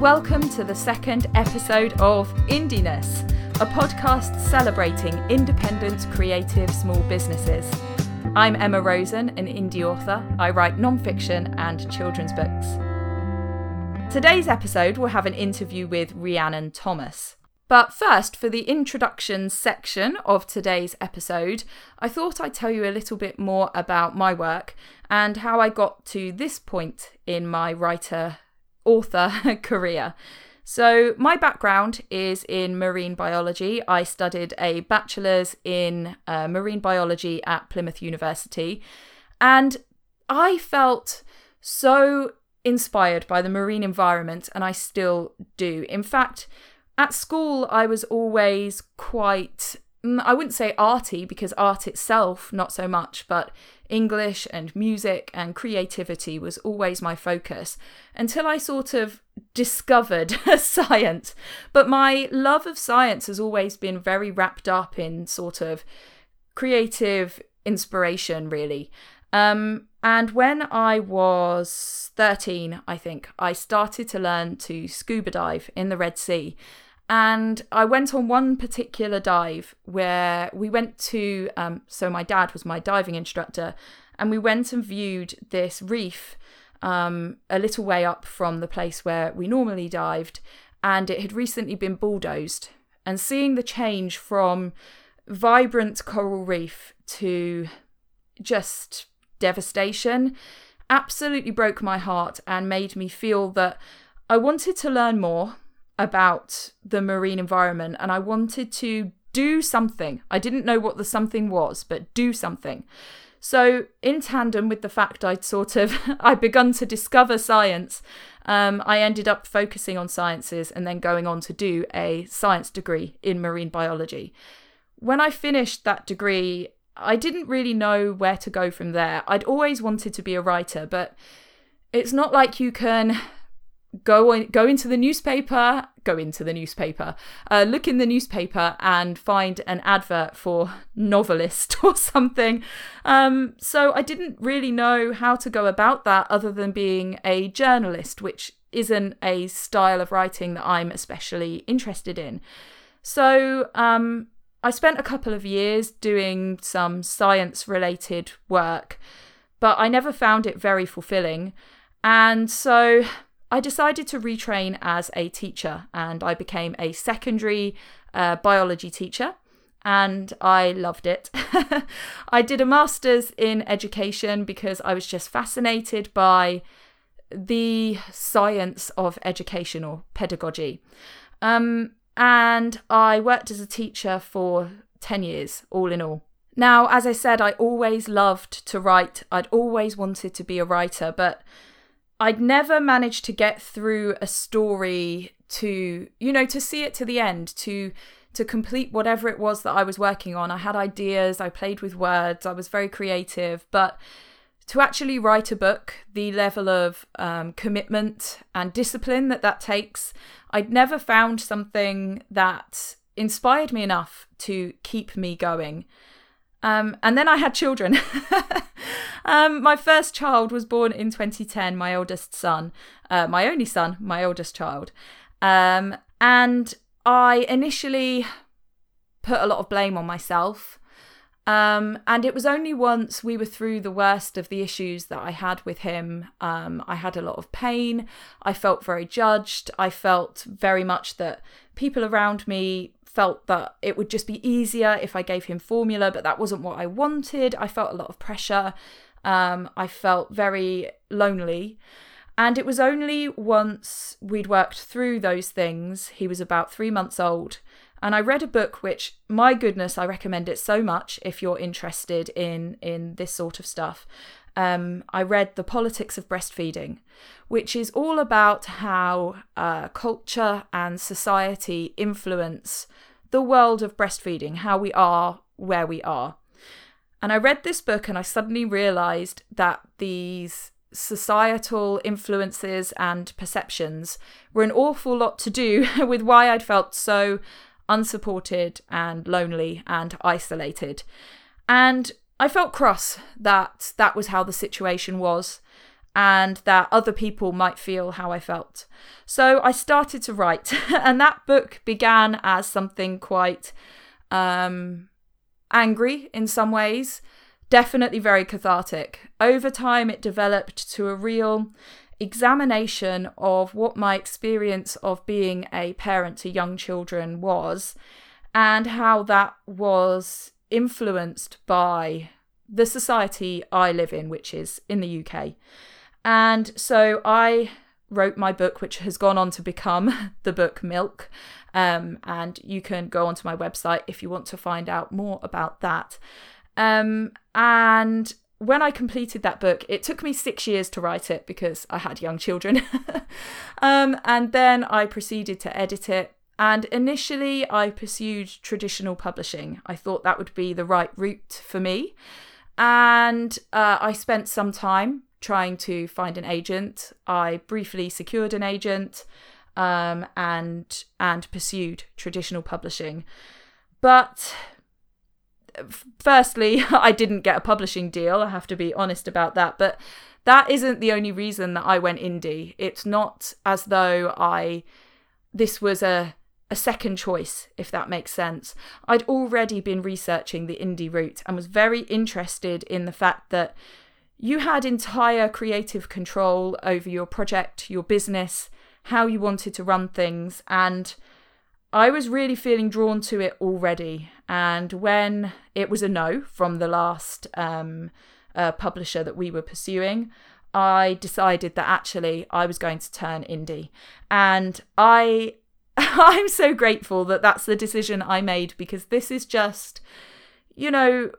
Welcome to the second episode of Indiness, a podcast celebrating independent, creative small businesses. I'm Emma Rosen, an indie author. I write non-fiction and children's books. Today's episode will have an interview with Rhiannon Thomas. But first, for the introduction section of today's episode, I thought I'd tell you a little bit more about my work and how I got to this point in my writer author career. So, my background is in marine biology. I studied a bachelor's in uh, marine biology at Plymouth University, and I felt so inspired by the marine environment, and I still do. In fact, at school, I was always quite, I wouldn't say arty because art itself, not so much, but English and music and creativity was always my focus until I sort of discovered science. But my love of science has always been very wrapped up in sort of creative inspiration, really. Um, and when I was 13, I think, I started to learn to scuba dive in the Red Sea. And I went on one particular dive where we went to, um, so my dad was my diving instructor, and we went and viewed this reef um, a little way up from the place where we normally dived, and it had recently been bulldozed. And seeing the change from vibrant coral reef to just devastation absolutely broke my heart and made me feel that I wanted to learn more about the marine environment and I wanted to do something. I didn't know what the something was, but do something. So, in tandem with the fact I'd sort of I'd begun to discover science, um, I ended up focusing on sciences and then going on to do a science degree in marine biology. When I finished that degree, I didn't really know where to go from there. I'd always wanted to be a writer, but it's not like you can go on, go into the newspaper, go into the newspaper, uh, look in the newspaper and find an advert for novelist or something. Um, so I didn't really know how to go about that other than being a journalist, which isn't a style of writing that I'm especially interested in. So um, I spent a couple of years doing some science related work, but I never found it very fulfilling. And so I decided to retrain as a teacher and I became a secondary uh, biology teacher and I loved it. I did a master's in education because I was just fascinated by the science of education or pedagogy. Um, and I worked as a teacher for 10 years, all in all. Now, as I said, I always loved to write, I'd always wanted to be a writer, but I'd never managed to get through a story to, you know, to see it to the end, to to complete whatever it was that I was working on. I had ideas, I played with words, I was very creative, but to actually write a book, the level of um, commitment and discipline that that takes, I'd never found something that inspired me enough to keep me going. Um, and then I had children. um, my first child was born in 2010, my oldest son, uh, my only son, my oldest child. Um, and I initially put a lot of blame on myself. Um, and it was only once we were through the worst of the issues that I had with him. Um, I had a lot of pain. I felt very judged. I felt very much that people around me felt that it would just be easier if I gave him formula, but that wasn't what I wanted. I felt a lot of pressure. Um, I felt very lonely. And it was only once we'd worked through those things, he was about three months old, and I read a book which, my goodness, I recommend it so much if you're interested in in this sort of stuff. Um, I read The Politics of Breastfeeding, which is all about how uh, culture and society influence the world of breastfeeding, how we are where we are. And I read this book and I suddenly realized that these societal influences and perceptions were an awful lot to do with why I'd felt so unsupported and lonely and isolated. And I felt cross that that was how the situation was. and that other people might feel how I felt. So I started to write, and that book began as something quite um, angry in some ways, definitely very cathartic. Over time, it developed to a real examination of what my experience of being a parent to young children was and how that was influenced by the society I live in, which is in the UK. And so I wrote my book, which has gone on to become the book Milk. Um, and you can go onto my website if you want to find out more about that. Um, and when I completed that book, it took me six years to write it because I had young children. um, and then I proceeded to edit it. And initially, I pursued traditional publishing. I thought that would be the right route for me. And uh, I spent some time trying to find an agent. I briefly secured an agent um, and and pursued traditional publishing. But firstly, I didn't get a publishing deal. I have to be honest about that. But that isn't the only reason that I went indie. It's not as though I this was a a second choice, if that makes sense. I'd already been researching the indie route and was very interested in the fact that you had entire creative control over your project, your business, how you wanted to run things, and I was really feeling drawn to it already. And when it was a no from the last um, uh, publisher that we were pursuing, I decided that actually I was going to turn indie. And I I'm so grateful that that's the decision I made because this is just you know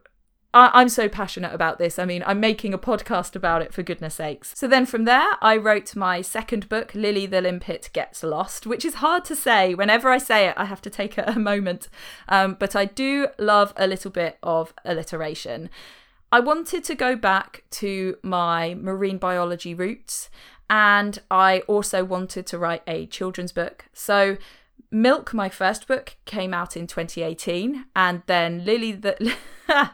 I- am so passionate about this. I mean, I'm making a podcast about it for goodness sakes. So then from there, I wrote my second book, Lily the Limpet Gets Lost, which is hard to say. Whenever I say it, I have to take a, moment. Um, but I do love a little bit of alliteration. I wanted to go back to my marine biology roots and I also wanted to write a children's book. So Milk, my first book, came out in 2018, and then Lily the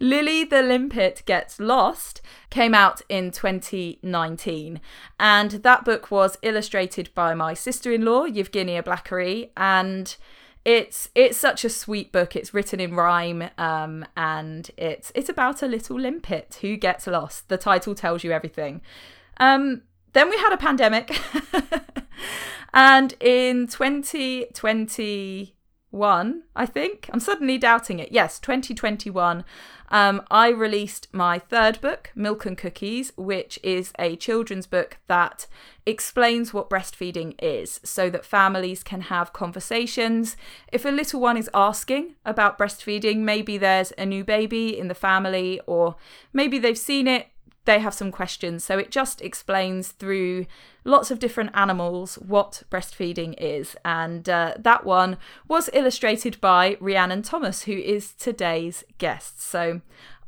Lily the Limpet Gets Lost came out in 2019, and that book was illustrated by my sister-in-law Yevgenia Blackery, and it's it's such a sweet book. It's written in rhyme, um, and it's it's about a little limpet who gets lost. The title tells you everything. Um, then we had a pandemic. And in 2021, I think, I'm suddenly doubting it. Yes, 2021, um, I released my third book, Milk and Cookies, which is a children's book that explains what breastfeeding is so that families can have conversations. If a little one is asking about breastfeeding, maybe there's a new baby in the family, or maybe they've seen it they have some questions. So it just explains through lots of different animals what breastfeeding is. And uh, that one was illustrated by Rhiannon Thomas, who is today's guest. So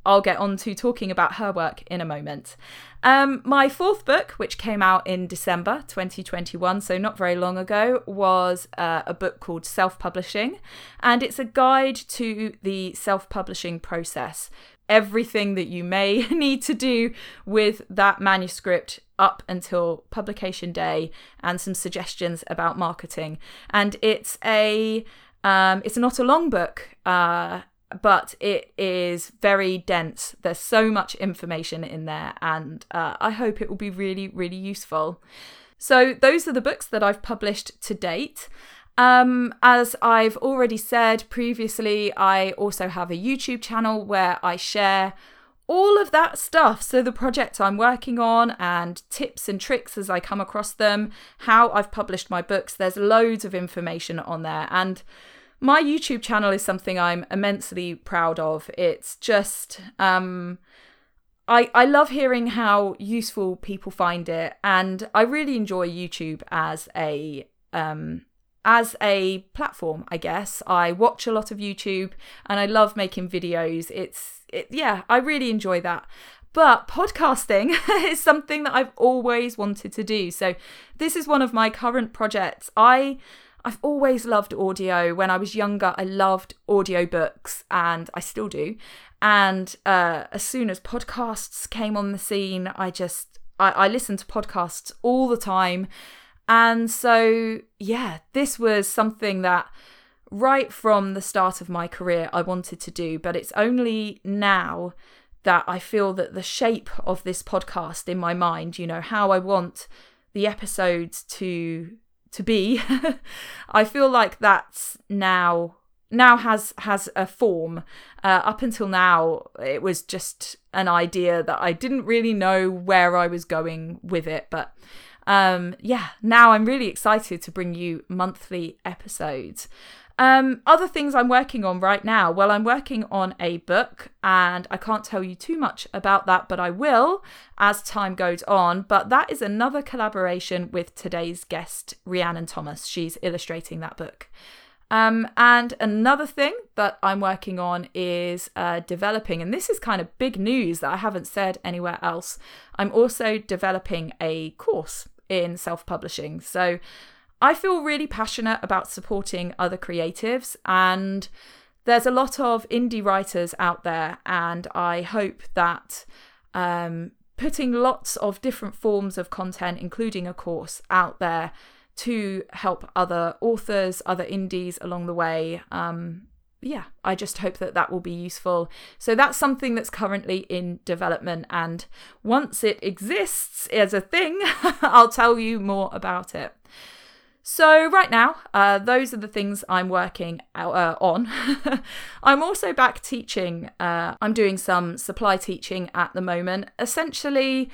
I'll get on to talking about her work in a moment. Um, my fourth book, which came out in December 2021, so not very long ago, was uh, a book called Self Publishing, and it's a guide to the self publishing process everything that you may need to do with that manuscript up until publication day and some suggestions about marketing. And it's a um, it's not a long book, uh, but it is very dense. There's so much information in there, and uh, I hope it will be really, really useful. So, those are the books that I've published to date. Um, as I've already said previously, I also have a YouTube channel where I share all of that stuff. So, the projects I'm working on and tips and tricks as I come across them, how I've published my books. There's loads of information on there. And my YouTube channel is something I'm immensely proud of. It's just, um, I, I love hearing how useful people find it. And I really enjoy YouTube as a, um, as a platform, I guess. I watch a lot of YouTube and I love making videos. It's, it, yeah, I really enjoy that. But podcasting is something that I've always wanted to do. So this is one of my current projects. I I've always loved audio. When I was younger, I loved audiobooks and I still do. And uh, as soon as podcasts came on the scene, I just I, I listen to podcasts all the time. And so, yeah, this was something that right from the start of my career I wanted to do, but it's only now that I feel that the shape of this podcast in my mind, you know, how I want the episodes to to be, I feel like that's now now has has a form. Uh, up until now, it was just an idea that I didn't really know where I was going with it, but um, yeah, now I'm really excited to bring you monthly episodes. Um, other things I'm working on right now. Well, I'm working on a book, and I can't tell you too much about that, but I will as time goes on. But that is another collaboration with today's guest, Rhiannon Thomas. She's illustrating that book. Um, and another thing that I'm working on is uh, developing, and this is kind of big news that I haven't said anywhere else. I'm also developing a course in self publishing. So I feel really passionate about supporting other creatives, and there's a lot of indie writers out there, and I hope that um, putting lots of different forms of content, including a course, out there to help other authors, other indies along the way. Um, yeah, I just hope that that will be useful. So that's something that's currently in development, and once it exists as a thing, I'll tell you more about it. So, right now, uh, those are the things I'm working uh, on. I'm also back teaching. Uh, I'm doing some supply teaching at the moment. Essentially,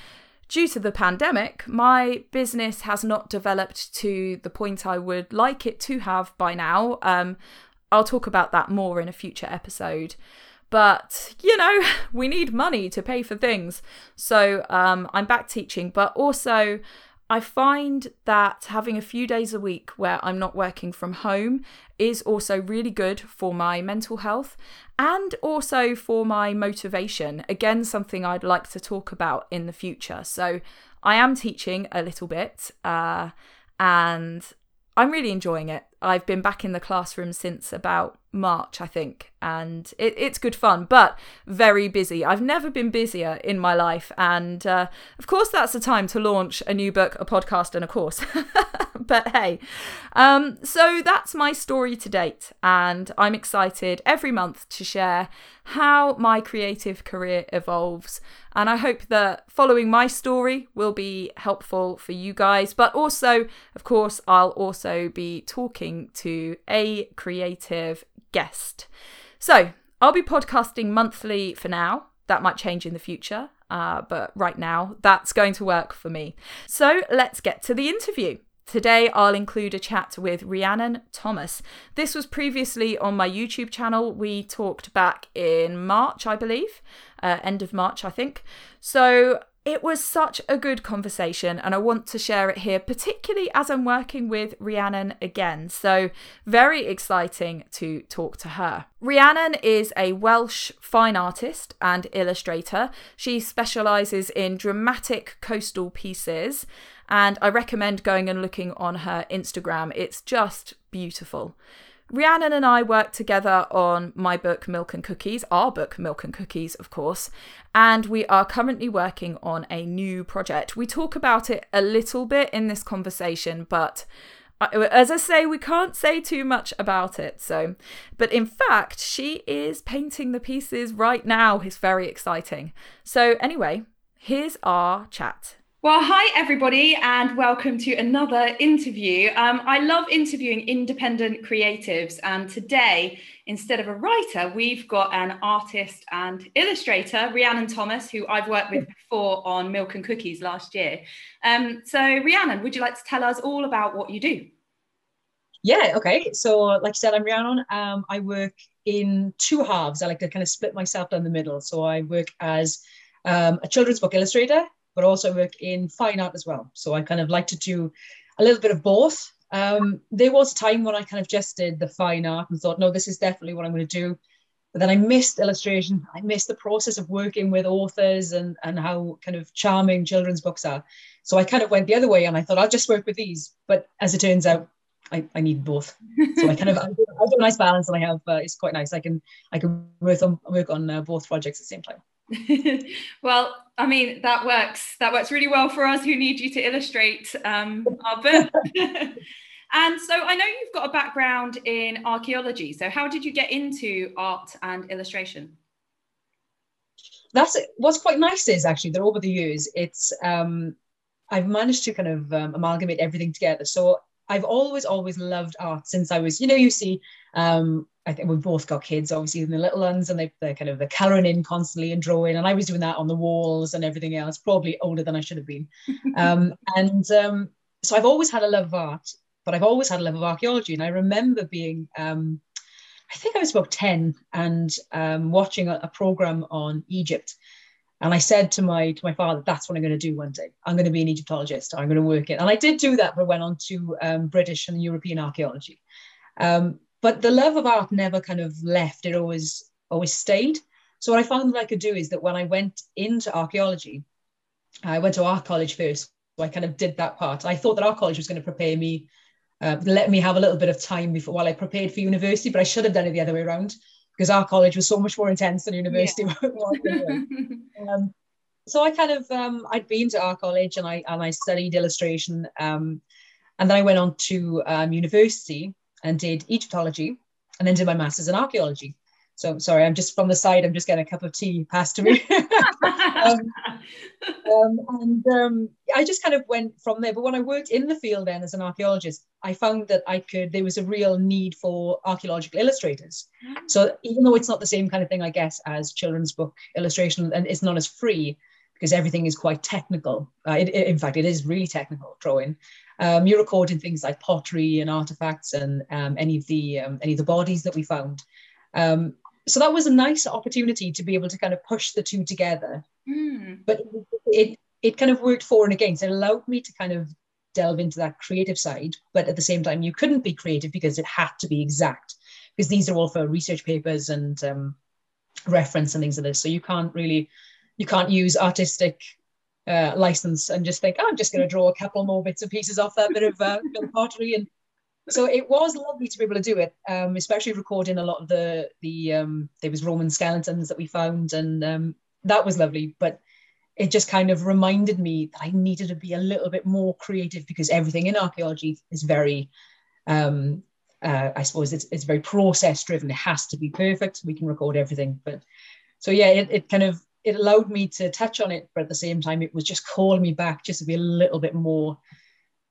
due to the pandemic, my business has not developed to the point I would like it to have by now. Um, I'll talk about that more in a future episode. But, you know, we need money to pay for things. So um, I'm back teaching, but also I find that having a few days a week where I'm not working from home is also really good for my mental health and also for my motivation. Again, something I'd like to talk about in the future. So, I am teaching a little bit uh, and I'm really enjoying it. I've been back in the classroom since about March, I think, and it, it's good fun, but very busy. I've never been busier in my life, and uh, of course, that's the time to launch a new book, a podcast, and a course. but hey, um, so that's my story to date, and I'm excited every month to share how my creative career evolves. And I hope that following my story will be helpful for you guys, but also, of course, I'll also be talking to a creative guest. So I'll be podcasting monthly for now. That might change in the future, uh, but right now that's going to work for me. So let's get to the interview. Today, I'll include a chat with Rhiannon Thomas. This was previously on my YouTube channel. We talked back in March, I believe, uh, end of March, I think. So it was such a good conversation, and I want to share it here, particularly as I'm working with Rhiannon again. So, very exciting to talk to her. Rhiannon is a Welsh fine artist and illustrator. She specialises in dramatic coastal pieces, and I recommend going and looking on her Instagram. It's just beautiful. Rhiannon and I worked together on my book Milk and Cookies, our book Milk and Cookies, of course, and we are currently working on a new project. We talk about it a little bit in this conversation, but uh, as I say, we can't say too much about it. So, but in fact, she is painting the pieces right now. It's very exciting. So, anyway, here's our chat. Well, hi, everybody, and welcome to another interview. Um, I love interviewing independent creatives, and today, instead of a writer, we've got an artist and illustrator, Rhiannon Thomas, who I've worked with before on Milk and Cookies last year. Um, so, Rhiannon, would you like to tell us all about what you do? Yeah, okay. So, like I said, I'm Rhiannon. Um, I work in two halves. I like to kind of split myself down the middle. So, I work as um, a children's book illustrator but also work in fine art as well. So I kind of like to do a little bit of both. Um, there was a time when I kind of just did the fine art and thought, no, this is definitely what I'm going to do. But then I missed illustration. I missed the process of working with authors and, and how kind of charming children's books are. So I kind of went the other way and I thought, I'll just work with these. But as it turns out, I, I need both. So I kind of I do, I a nice balance and I have uh, it's quite nice. I can I can work on work on uh, both projects at the same time. well, I mean that works. That works really well for us who need you to illustrate um, our book. and so I know you've got a background in archaeology. So how did you get into art and illustration? That's what's quite nice is actually that over the years it's um, I've managed to kind of um, amalgamate everything together. So I've always always loved art since I was you know you see um, I think we've both got kids, obviously, the little ones, and they, they're kind of the colouring in constantly and drawing. And I was doing that on the walls and everything else, probably older than I should have been. um, and um, so I've always had a love of art, but I've always had a love of archaeology. And I remember being, um, I think I was about 10 and um, watching a, a program on Egypt. And I said to my to my father, "That's what I'm going to do one day. I'm going to be an Egyptologist. I'm going to work it." And I did do that, but went on to um, British and European archaeology. Um, but the love of art never kind of left. It always always stayed. So what i found that i could do is that when i went into archaeology i went to art college first. So i kind of did that part. I thought that art college was going to prepare me uh, let me have a little bit of time before while i prepared for university but i should have done it the other way around because our college was so much more intense than university yeah. um, so I kind of um, I'd been to art college and I and I studied illustration um, and then I went on to um, university and did Egyptology and then did my master's in archaeology. So sorry, I'm just from the side, I'm just getting a cup of tea passed to me. um, um, and um, I just kind of went from there. But when I worked in the field then as an archaeologist, I found that I could, there was a real need for archaeological illustrators. So even though it's not the same kind of thing, I guess, as children's book illustration, and it's not as free because everything is quite technical. Uh, it, it, in fact, it is really technical drawing. Um, you're recording things like pottery and artifacts and um, any of the um, any of the bodies that we found. Um, so that was a nice opportunity to be able to kind of push the two together. Mm. But it it kind of worked for and against. It allowed me to kind of delve into that creative side, but at the same time, you couldn't be creative because it had to be exact. Because these are all for research papers and um, reference and things like this. So you can't really you can't use artistic uh, license and just think, oh, I'm just going to draw a couple more bits and pieces off that bit of, uh, pottery. And so it was lovely to be able to do it, um, especially recording a lot of the the um, there was Roman skeletons that we found, and um, that was lovely. But it just kind of reminded me that I needed to be a little bit more creative because everything in archaeology is very, um, uh, I suppose it's it's very process driven. It has to be perfect. We can record everything, but so yeah, it, it kind of it allowed me to touch on it, but at the same time, it was just calling me back just to be a little bit more,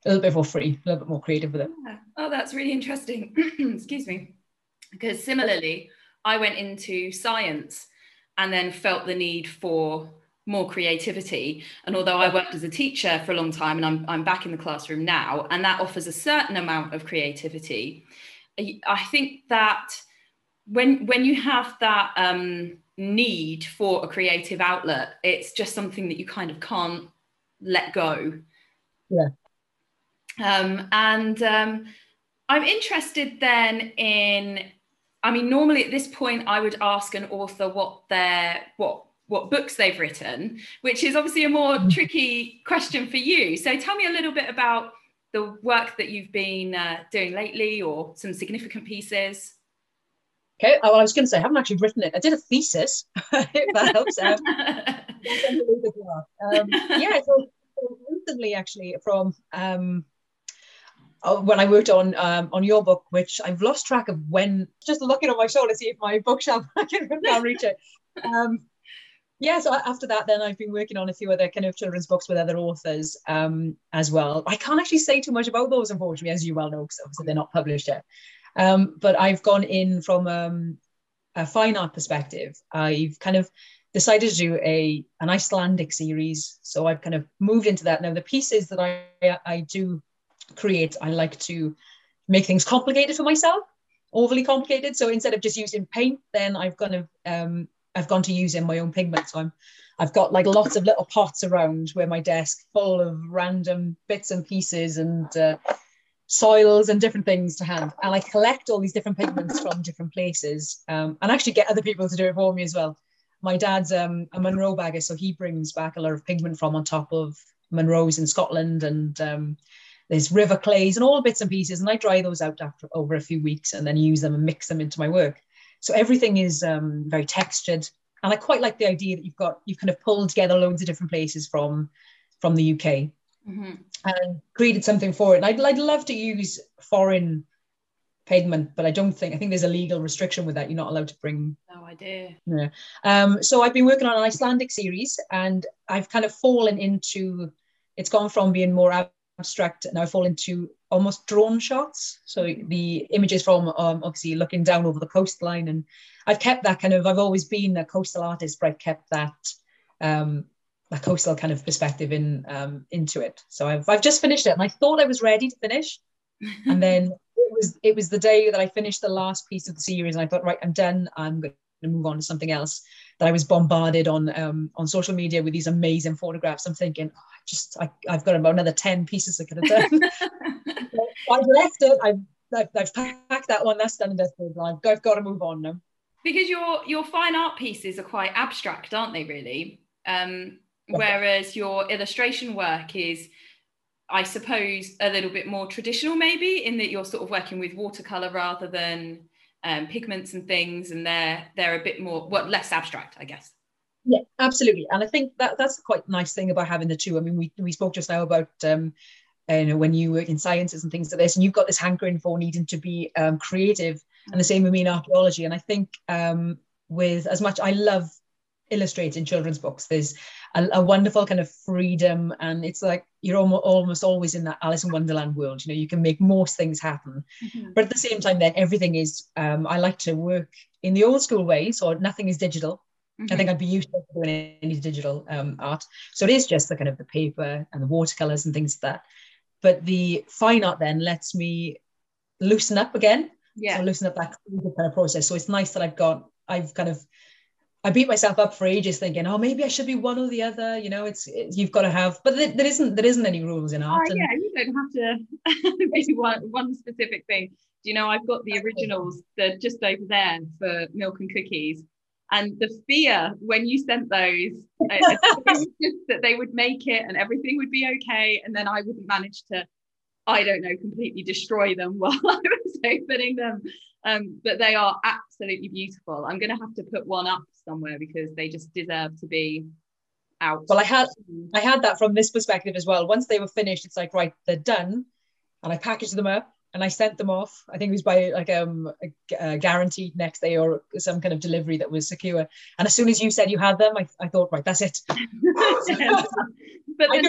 a little bit more free, a little bit more creative with it. Oh, that's really interesting. Excuse me. Because similarly, I went into science and then felt the need for more creativity. And although I worked as a teacher for a long time and I'm, I'm back in the classroom now, and that offers a certain amount of creativity, I think that when when you have that um, need for a creative outlet. It's just something that you kind of can't let go. Yeah. Um, and um, I'm interested then in, I mean, normally at this point, I would ask an author what their, what, what books they've written, which is obviously a more mm-hmm. tricky question for you. So tell me a little bit about the work that you've been uh, doing lately or some significant pieces. Okay, oh, well, I was going to say I haven't actually written it. I did a thesis, if that helps. out. um, yeah, so, so, recently, actually, from um, oh, when I worked on um, on your book, which I've lost track of when. Just looking on my shoulder, to see if my bookshelf I can reach it. Um, yeah, so after that, then I've been working on a few other kind of children's books with other authors um, as well. I can't actually say too much about those, unfortunately, as you well know, because obviously they're not published yet. Um, but I've gone in from um, a fine art perspective. I've kind of decided to do a an Icelandic series, so I've kind of moved into that. Now the pieces that I I do create, I like to make things complicated for myself, overly complicated. So instead of just using paint, then I've gone to um, I've gone to using my own pigment. So I'm I've got like lots of little pots around where my desk full of random bits and pieces and uh, soils and different things to hand. And I collect all these different pigments from different places um, and actually get other people to do it for me as well. My dad's um, a Munro bagger, so he brings back a lot of pigment from on top of Munros in Scotland and um, there's river clays and all bits and pieces. And I dry those out after over a few weeks and then use them and mix them into my work. So everything is um, very textured and I quite like the idea that you've got you've kind of pulled together loads of different places from from the UK mm-hmm. And created something for it. And I'd, I'd love to use foreign pigment, but I don't think I think there's a legal restriction with that. You're not allowed to bring. No idea. Yeah. Um, so I've been working on an Icelandic series, and I've kind of fallen into. It's gone from being more abstract, and I fall into almost drone shots. So the images from um, obviously looking down over the coastline, and I've kept that kind of. I've always been a coastal artist, but I've kept that. Um, a coastal kind of perspective in um, into it. So I've I've just finished it, and I thought I was ready to finish, and then it was it was the day that I finished the last piece of the series, and I thought, right, I'm done. I'm going to move on to something else. That I was bombarded on um, on social media with these amazing photographs. I'm thinking, oh, I just I, have got about another ten pieces I could have done. I've left it. I've, I've, I've packed that one. That's done and dusted. I've, I've got to move on now. Because your your fine art pieces are quite abstract, aren't they? Really. Um, whereas your illustration work is I suppose, a little bit more traditional, maybe, in that you're sort of working with watercolor rather than um, pigments and things, and they're they're a bit more what less abstract, I guess. Yeah, absolutely, and I think that that's quite nice thing about having the two. I mean, we we spoke just now about um, you know when you work in sciences and things like this, and you've got this hankering for needing to be um, creative, and the same with me in archaeology. And I think um, with as much I love illustrating children's books, there's a, a, wonderful kind of freedom. And it's like you're almost, almost always in that alice in wonderland world you know you can make most things happen. Mm-hmm. but at the same time then everything is um, i like to work in the old school way so nothing is digital. Mm-hmm. i think i'd be used to doing any digital um, art. So it is just the kind of the paper and the watercolors and things like that. But the fine art then lets me loosen up again. Yeah. so loosen up that kind of process. So it's nice that i've got i've kind of I beat myself up for ages thinking, oh, maybe I should be one or the other. You know, it's, you've got to have, but there, there isn't there isn't any rules in art. Oh, yeah, you don't have to be one one specific thing. Do you know, I've got the originals. They're just over there for milk and cookies. And the fear when you sent those, it, just that they would make it and everything would be okay, and then I wouldn't manage to, I don't know, completely destroy them while I was opening them. Um, but they are absolutely beautiful. I'm going to have to put one up somewhere because they just deserve to be out. Well, I had I had that from this perspective as well. Once they were finished, it's like right, they're done, and I packaged them up and I sent them off. I think it was by like um, a, a, guaranteed next day or some kind of delivery that was secure. And as soon as you said you had them, I, I thought, right, that's it. but then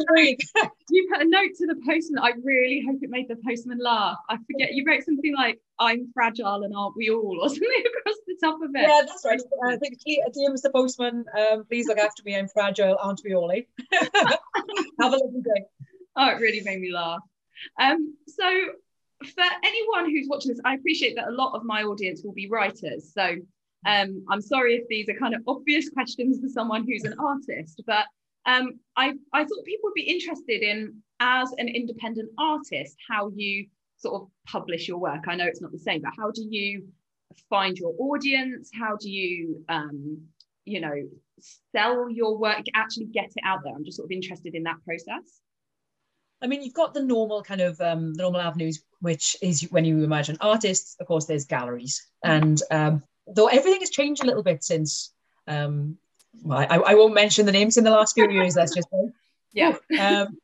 you put a note to the postman. I really hope it made the postman laugh. I forget you wrote something like "I'm fragile and aren't we all" or something across the top of it. Yeah, that's right. I think dear Mr. Postman, um, please look after me. I'm fragile, aren't we all? Eh? Have a lovely day. Oh, it really made me laugh. Um, so for anyone who's watching this, I appreciate that a lot of my audience will be writers. So um, I'm sorry if these are kind of obvious questions for someone who's an artist, but um, I, I thought people would be interested in, as an independent artist, how you sort of publish your work. I know it's not the same, but how do you find your audience? How do you, um, you know, sell your work, actually get it out there? I'm just sort of interested in that process. I mean, you've got the normal kind of um, the normal avenues, which is when you imagine artists. Of course, there's galleries, and um, though everything has changed a little bit since. Um, well, I, I won't mention the names in the last few years. Let's just. Yeah. Um,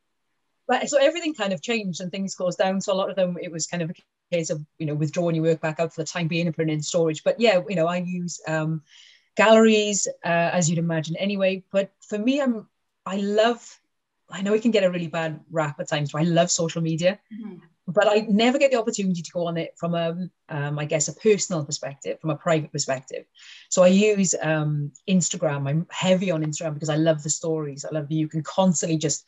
but so everything kind of changed and things closed down. So a lot of them, it was kind of a case of you know withdrawing your work back out for the time being and putting it in storage. But yeah, you know, I use um, galleries uh, as you'd imagine anyway. But for me, I'm I love I know it can get a really bad rap at times. So I love social media, mm-hmm. but I never get the opportunity to go on it from a, um, I guess, a personal perspective, from a private perspective. So I use um, Instagram. I'm heavy on Instagram because I love the stories. I love that you can constantly just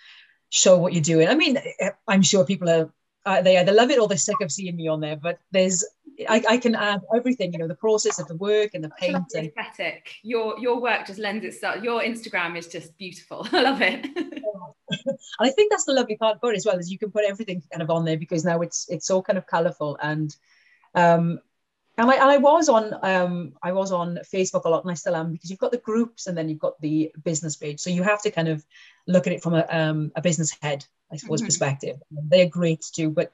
show what you're doing. I mean, I'm sure people are uh, they either love it or they're sick of seeing me on there. But there's I, I, can add everything, you know, the process of the work and the paint and aesthetic. Your your work just lends itself. Your Instagram is just beautiful. I love it. and I think that's the lovely part about it as well, is you can put everything kind of on there because now it's it's so kind of colourful and um and I, and I was on um I was on Facebook a lot and I still am because you've got the groups and then you've got the business page. So you have to kind of look at it from a um a business head, I suppose, mm-hmm. perspective. They're great too, but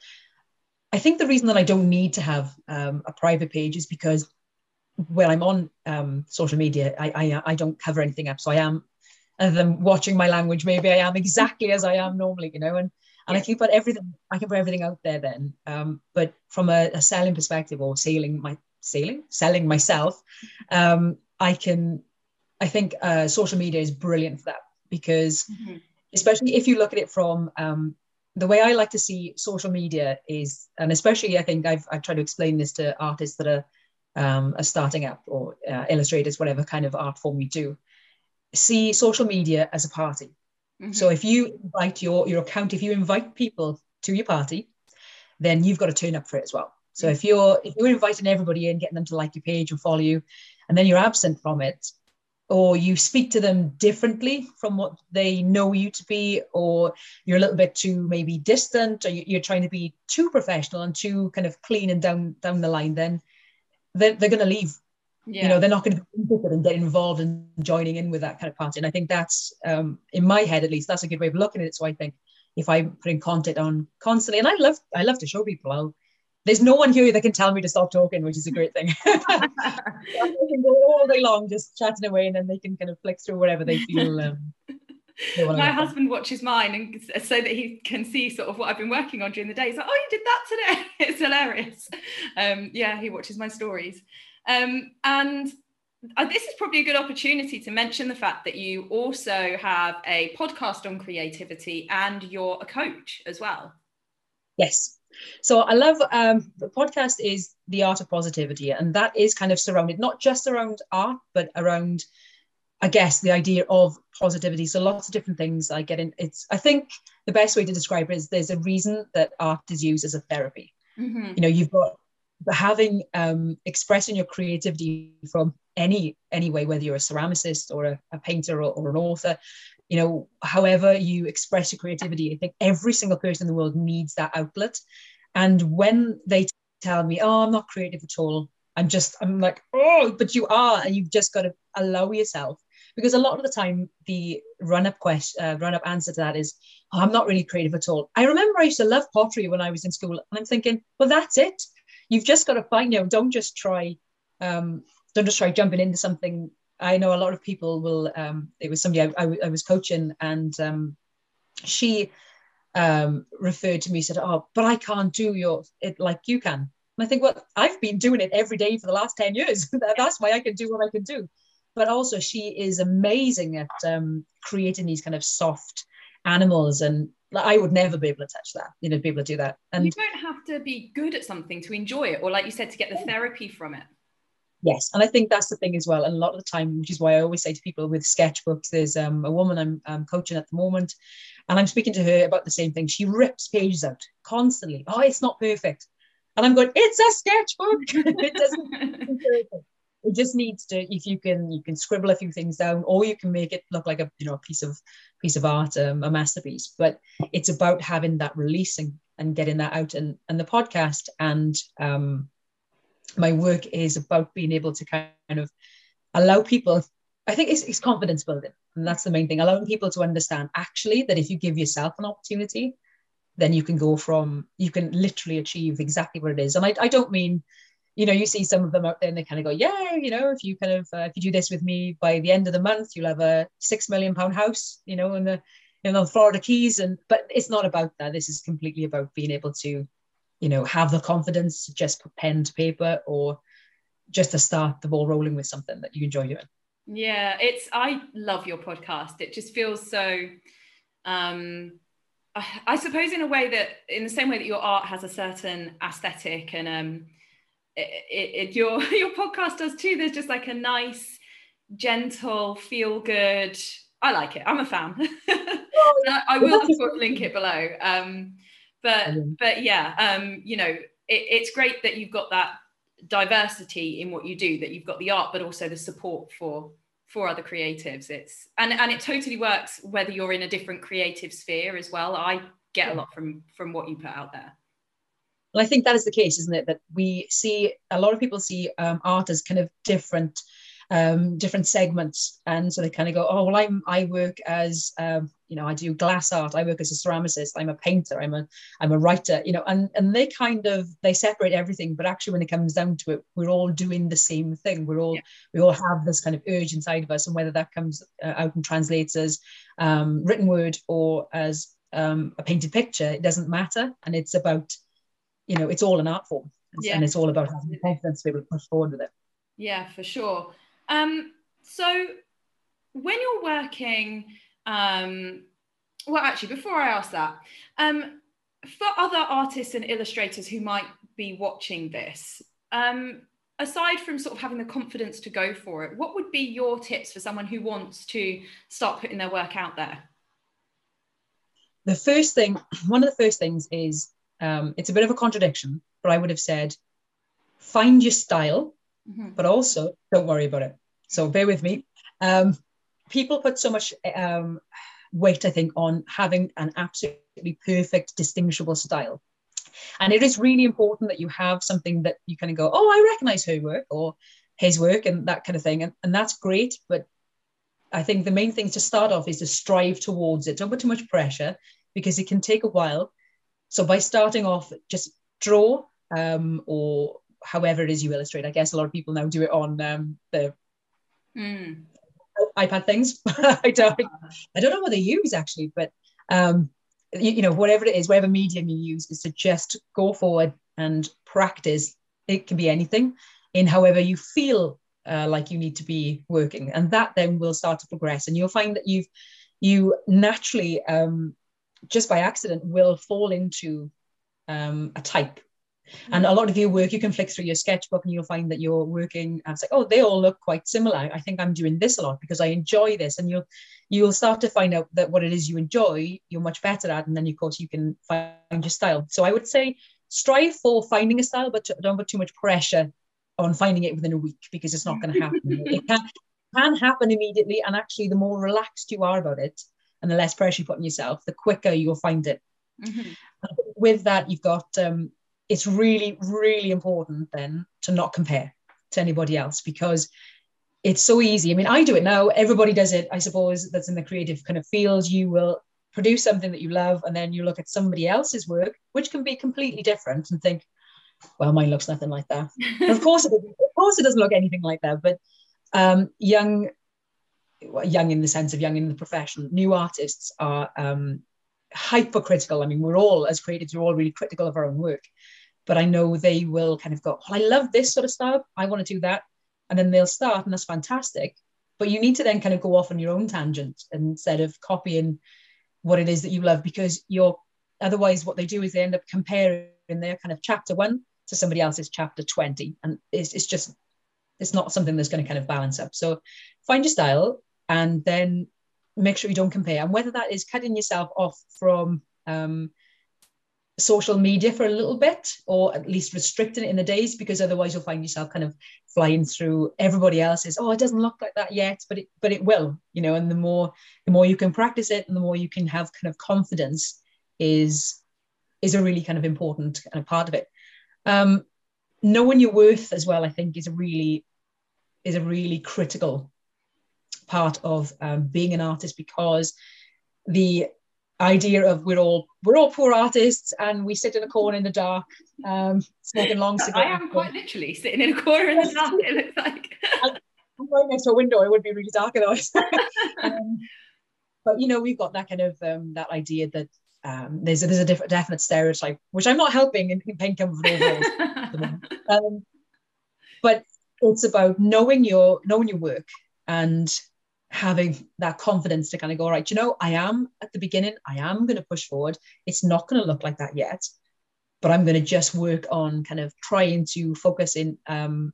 I think the reason that I don't need to have um, a private page is because when I'm on um, social media, I, I I don't cover anything up. So I am, other than watching my language, maybe I am exactly as I am normally, you know. And and I can put everything I can put everything out there then. Um, but from a, a selling perspective or selling my selling selling myself, um, I can. I think uh, social media is brilliant for that because, mm-hmm. especially if you look at it from um, the way I like to see social media is, and especially I think I've I've tried to explain this to artists that are um, are starting up or uh, illustrators, whatever kind of art form you do, see social media as a party. Mm-hmm. So if you invite your your account, if you invite people to your party, then you've got to turn up for it as well. So mm-hmm. if you're if you're inviting everybody in, getting them to like your page or follow you, and then you're absent from it, or you speak to them differently from what they know you to be, or you're a little bit too maybe distant, or you're trying to be too professional and too kind of clean and down down the line, then they're, they're going to leave. Yeah. You know, they're not going to be interested in getting involved and joining in with that kind of party. And I think that's, um, in my head at least, that's a good way of looking at it. So I think if I'm putting content on constantly, and I love, I love to show people, I'll, there's no one here that can tell me to stop talking, which is a great thing. I can go all day long just chatting away, and then they can kind of flick through whatever they feel. Um, my husband watches mine and so that he can see sort of what I've been working on during the day. He's like, "Oh, you did that today! it's hilarious." Um, yeah, he watches my stories, um, and uh, this is probably a good opportunity to mention the fact that you also have a podcast on creativity and you're a coach as well. Yes. So I love um, the podcast is the art of positivity, and that is kind of surrounded not just around art, but around I guess the idea of positivity. So lots of different things I get in. It's I think the best way to describe it is there's a reason that art is used as a therapy. Mm-hmm. You know, you've got having um, expressing your creativity from any any way, whether you're a ceramicist or a, a painter or, or, an author. You know, however you express your creativity, I think every single person in the world needs that outlet. And when they tell me, "Oh, I'm not creative at all," I'm just I'm like, "Oh, but you are," and you've just got to allow yourself because a lot of the time the run-up question uh, run-up answer to that is oh, i'm not really creative at all i remember i used to love pottery when i was in school and i'm thinking well that's it you've just got to find know don't just try um, don't just try jumping into something. I know a lot of people will um, it was somebody i, I, I was coaching and um, she um, referred to me said oh but i can't do your it like you can. And i think well i've been doing it every day for the last 10 years. That's why i can do what i can do. But also she is amazing at um, creating these kind of soft animals and I would never be able to touch that, you know, be able to do that. And you don't have to be good at something to enjoy it, or like you said, to get the therapy from it. Yes, and I think that's the thing as well. And a lot of the time, which is why I always say to people with sketchbooks, there's um, a woman I'm, I'm coaching at the moment, and I'm speaking to her about the same thing. She rips pages out constantly. Oh, it's not perfect, and I'm going, it's a sketchbook. it doesn't it just needs to if you can you can scribble a few things down or you can make it look like a you know a piece of piece of art um, a masterpiece. But it's about having that releasing and getting that out. And and the podcast and um my work is about being able to kind of allow people i think it's, it's confidence building. And that's the main thing allowing people to understand actually that if you give yourself an opportunity then you can go from you can literally achieve exactly what it is. And i, I don't mean you know, you see some of them out there and they kind of go, yeah, you know, if you kind of uh, if you do this with me by the end of the month, you'll have a six million pound house, you know, in the in the Florida Keys. And but it's not about that. This is completely about being able to, you know, have the confidence to just put pen to paper or just to start the ball rolling with something that you enjoy doing. Yeah, it's I love your podcast. It just feels so um I suppose in a way that in the same way that your art has a certain aesthetic and um it, it, your your podcast does too. There's just like a nice, gentle, feel good. I like it. I'm a fan. I, I, will of course link it below. Um, but but yeah, um, you know, it, it's great that you've got that diversity in what you do. That you've got the art, but also the support for for other creatives. It's and and it totally works whether you're in a different creative sphere as well. I get a lot from from what you put out there. And I think that is the case, isn't it? That we see a lot of people see um, art as kind of different, um, different segments, and so they kind of go, "Oh, well, I'm I work as um, you know, I do glass art. I work as a ceramicist. I'm a painter. I'm a I'm a writer. You know, and and they kind of they separate everything, but actually, when it comes down to it, we're all doing the same thing. We're all yeah. we all have this kind of urge inside of us, and whether that comes uh, out and translates as um, written word or as um, a painted picture, it doesn't matter. And it's about, you know, it's all an art form, yeah. and it's all about having the confidence to be able to push forward with it. Yeah, for sure. Um, so when you're working um, well, actually, before I ask that, um, for other artists and illustrators who might be watching this, um, aside from sort of having the confidence to go for it, what would be your tips for someone who wants to start putting their work out there? The first thing, one of the first things is um, it's a bit of a contradiction, but I would have said find your style, mm-hmm. but also don't worry about it. So bear with me. Um, people put so much um, weight, I think, on having an absolutely perfect, distinguishable style. And it is really important that you have something that you kind of go, oh, I recognize her work or his work and that kind of thing. And, and that's great. But I think the main thing to start off is to strive towards it. Don't put too much pressure because it can take a while. So by starting off, just draw um, or however it is you illustrate. I guess a lot of people now do it on um, the mm iPad things. I don't I don't know what they use actually, but um, you, you, know, whatever it is, whatever medium you use, is to just go forward and practice. It can be anything in however you feel uh, like you need to be working, and that then will start to progress, and you'll find that you've you naturally um, just by accident will fall into um, a type and a lot of your work, you can flick through your sketchbook and you'll find that you're working and it's like, oh, they all look quite similar. I think I'm doing this a lot because I enjoy this. And you'll you'll start to find out that what it is you enjoy, you're much better at. And then of course you can find your style. So I would say strive for finding a style, but don't put too much pressure on finding it within a week because it's not going to happen. it can, can happen immediately. And actually, the more relaxed you are about it and the less pressure you put on yourself, the quicker you'll find it. Mm-hmm. With that, you've got um, it's really, really important then to not compare to anybody else because it's so easy. I mean, I do it now. Everybody does it, I suppose, that's in the creative kind of field. You will produce something that you love, and then you look at somebody else's work, which can be completely different, and think, well, mine looks nothing like that. of course, it, of course, it doesn't look anything like that. But um, young, young in the sense of young in the profession, new artists are um, hypercritical. I mean, we're all as creatives, we're all really critical of our own work but I know they will kind of go, well, I love this sort of style. I want to do that. And then they'll start, and that's fantastic. But you need to then kind of go off on your own tangent instead of copying what it is that you love, because you're otherwise what they do is they end up comparing their kind of chapter one to somebody else's chapter 20. And it's, it's just, it's not something that's going to kind of balance up. So find your style and then make sure you don't compare. And whether that is cutting yourself off from um, social media for a little bit or at least restricting it in the days because otherwise you'll find yourself kind of flying through everybody else's oh it doesn't look like that yet but it but it will you know and the more the more you can practice it and the more you can have kind of confidence is is a really kind of important kind of part of it um knowing your worth as well i think is a really is a really critical part of um, being an artist because the idea of we're all we're all poor artists and we sit in a corner in the dark um, smoking long cigars. I am quite literally sitting in a corner in the dark. It looks like I'm right next to a window. It would be really dark otherwise. um, but you know, we've got that kind of um, that idea that um, there's a, there's a different, definite stereotype, which I'm not helping in, in paint um, but it's about knowing your knowing your work and having that confidence to kind of go, right, you know, I am at the beginning, I am going to push forward. It's not going to look like that yet, but I'm going to just work on kind of trying to focus in um,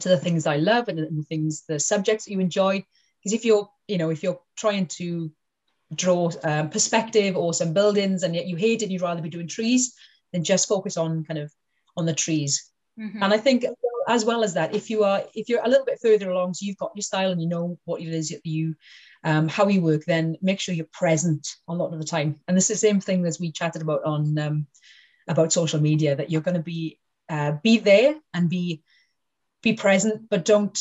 to the things I love and, the things, the subjects that you enjoy. Because if you're, you know, if you're trying to draw um, perspective or some buildings and yet you hate it, you'd rather be doing trees, then just focus on kind of on the trees. Mm-hmm. And I think as well as that, if you are if you're a little bit further along, so you've got your style and you know what it is that you um, how you work, then make sure you're present a lot of the time. And this is the same thing as we chatted about on um, about social media that you're going to be uh, be there and be be present, but don't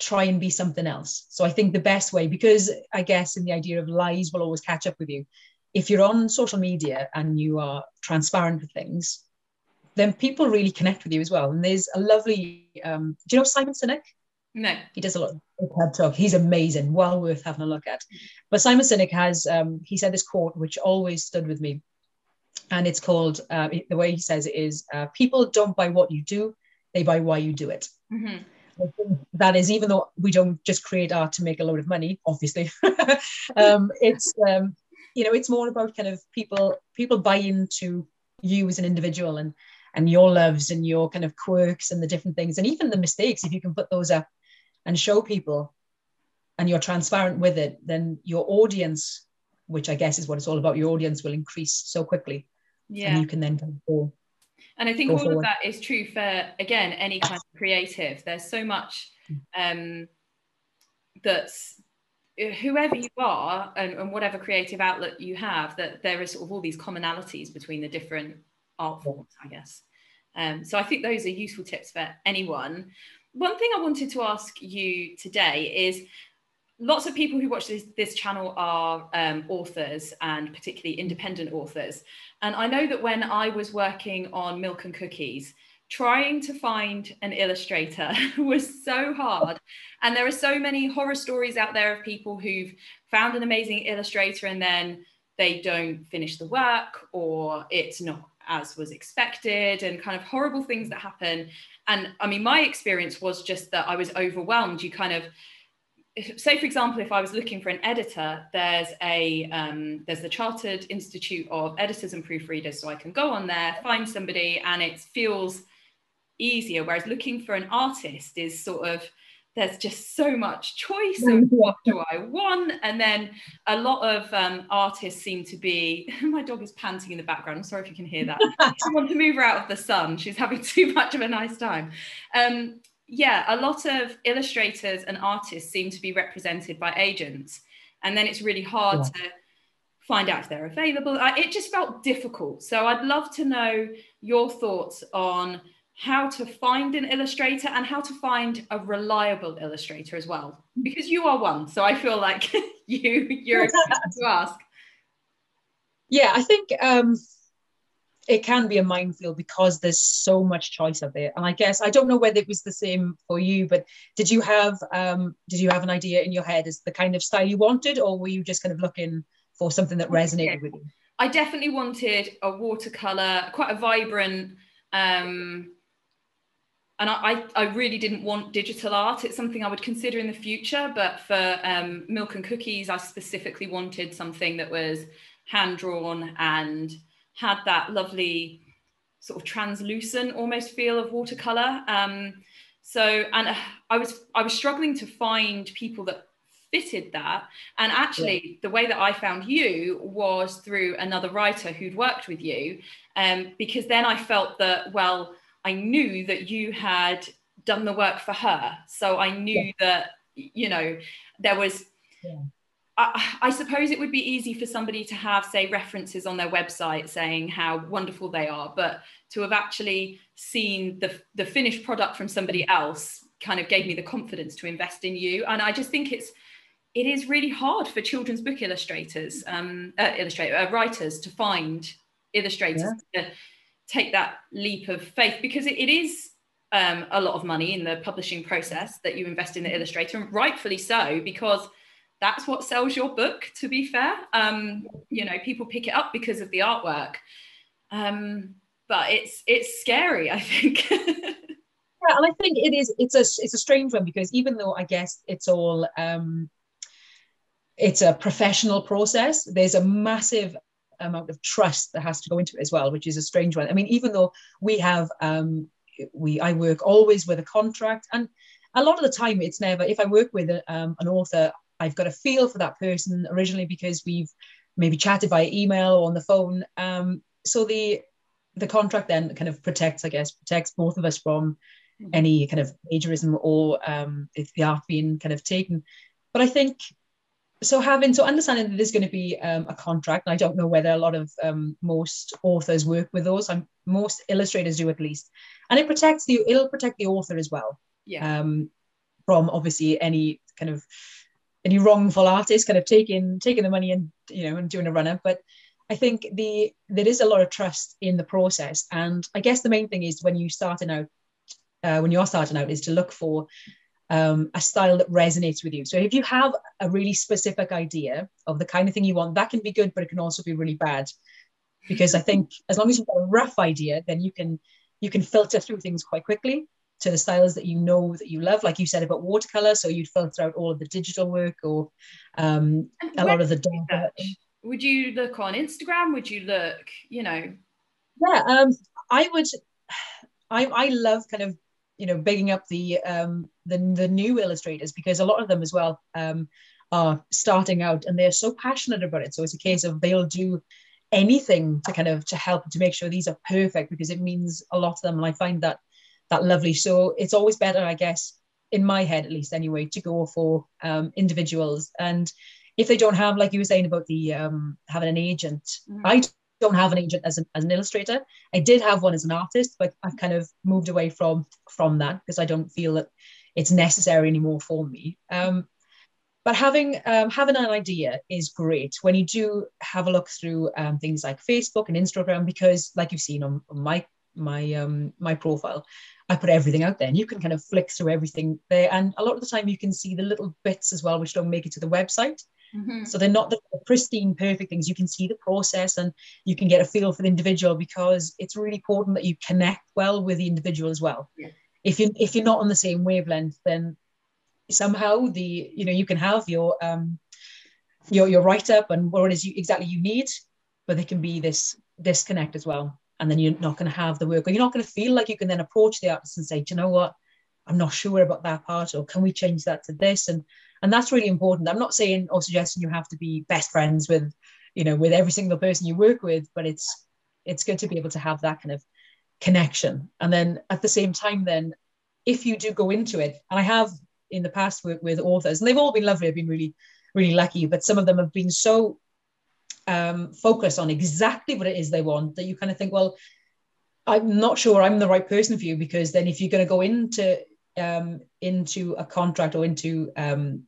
try and be something else. So I think the best way, because I guess in the idea of lies will always catch up with you. If you're on social media and you are transparent with things, then people really connect with you as well. And there's a lovely, um, do you know Simon Sinek? No. He does a lot of TED talk. He's amazing, well worth having a look at. But Simon Sinek has, um, he said this quote, which always stood with me. And it's called, uh, the way he says it is, uh, people don't buy what you do, they buy why you do it. Mm-hmm. That is, even though we don't just create art to make a load of money, obviously, um, it's um, you know it's more about kind of people people buy into you as an individual and and your loves and your kind of quirks and the different things and even the mistakes if you can put those up and show people and you're transparent with it then your audience which i guess is what it's all about your audience will increase so quickly. Yeah. and you can then go and i think all forward. of that is true for again any kind of creative. There's so much um that's whoever you are and, and whatever creative outlet you have that there is sort of all these commonalities between the different art forms i guess. Um, so i think those are useful tips for anyone. One thing i wanted to ask you today is lots of people who watch this, this channel are um, authors and particularly independent authors. And i know that when i was working on milk and cookies trying to find an illustrator was so hard. And there are so many horror stories out there of people who've found an amazing illustrator and then they don't finish the work or it's not as was expected and kind of horrible things that happen. And I mean, my experience was just that I was overwhelmed. You kind of, say for example if i was looking for an editor there's a um, there's the chartered institute of editors and proofreaders so i can go on there find somebody and it feels easier. Whereas looking for an artist is sort of there's just so much choice of what do I want, and then a lot of um, artists seem to be. My dog is panting in the background. I'm sorry if you can hear that. I want to move her out of the sun. She's having too much of a nice time. Um, yeah, a lot of illustrators and artists seem to be represented by agents, and then it's really hard yeah. to find out if they're available. I, it just felt difficult. So I'd love to know your thoughts on how to find an illustrator and how to find a reliable illustrator as well. Because you are one so i feel like you you're to ask. Yeah i think um it can be a minefield because there's so much choice out there and i guess i don't know whether it was the same for you but did you have um did you have an idea in your head as the kind of style you wanted or were you just kind of looking for something that resonated with you? I definitely wanted a watercolor quite a vibrant um and I, I really didn't want digital art. It's something I would consider in the future, but for um, Milk and Cookies, I specifically wanted something that was hand drawn and had that lovely sort of translucent almost feel of watercolor. Um, so, and uh, I was I was struggling to find people that fitted that. And actually, yeah. the way that I found you was through another writer who'd worked with you, um, because then I felt that well I knew that you had done the work for her. So I knew yeah. that, you know, there was. Yeah. I, I, suppose it would be easy for somebody to have, say, references on their website saying how wonderful they are, but to have actually seen the, the finished product from somebody else kind of gave me the confidence to invest in you. And I just think it's it is really hard for children's book illustrators, um, uh, illustrator uh, writers to find illustrators yeah. to, take that leap of faith because it, it is um, a lot of money in the publishing process that you invest in the illustrator, and rightfully so, because that's what sells your book. To be fair, um, you know, people pick it up because of the artwork, um, but it's it's scary. I think. yeah, and I think it is. It's a it's a strange one because even though I guess it's all um, it's a professional process, there's a massive amount of trust that has to go into it as well, which is a strange one. I mean, even though we have um, we I work always with a contract, and a lot of the time it's never. If I work with a, um, an author, I've got a feel for that person originally because we've maybe chatted via email or on the phone. Um, so the the contract then kind of protects, I guess, protects both of us from mm-hmm. any kind of plagiarism or um, if the art being kind of taken. But I think so having so understanding that there's going to be um, a contract and i don't know whether a lot of um, most authors work with those I'm, most illustrators do at least. And it protects the it'll protect the author as well. Yeah. Um, from obviously any kind of any wrongful artist kind of taking taking the money and you know and doing a runner. But i think the there is a lot of trust in the process. And i guess the main thing is when you starting out uh, when you're starting out is to look for um, a style that resonates with you so if you have a really specific idea of the kind of thing you want that can be good but it can also be really bad because i think as long as you've got a rough idea then you can you can filter through things quite quickly to the styles that you know that you love, like you said about watercolor. So you'd filter out all of the digital work or um, a lot of the. Would you look on Instagram? Would you look, you know? Yeah, um, I would. I I love kind of you know bigging up the um the the new illustrators because a lot of them as well um are starting out and they're so passionate about it. So it's a case of they'll do anything to kind of to help to make sure these are perfect because it means a lot to them. And I find that that lovely. So it's always better, I guess, in my head at least anyway, to go for um, individuals. And if they don't have, like you were saying about the um, having an agent, mm. I don't have an agent as an, as an illustrator. I did have one as an artist, but I've kind of moved away from from that because I don't feel that it's necessary anymore for me. Um, but having um, having an idea is great when you do have a look through um, things like Facebook and Instagram because, like you've seen on, on my my um, my profile, I put everything out there and you can kind of flick through everything there. And a lot of the time you can see the little bits as well, which don't make it to the website. Mm-hmm. So they're not the pristine, perfect things. You can see the process and you can get a feel for the individual because it's really important that you connect well with the individual as well. Yeah. If you if you're not on the same wavelength, then somehow the you know you can have your um your your write up and what it is you, exactly you need, but there can be this disconnect as well and then you're not going to have the work or you're not going to feel like you can then approach the artist and say do you know what i'm not sure about that part or can we change that to this and and that's really important. I'm not saying or suggesting you have to be best friends with you know with every single person you work with but it's it's good to be able to have that kind of connection. And then at the same time then if you do go into it and i have in the past worked with authors and they've all been lovely i've been really really lucky but some of them have been so um, focus on exactly what it is they want that you kind of think, well, I'm not sure I'm the right person for you because then if you're going to go into um, into a contract or into um,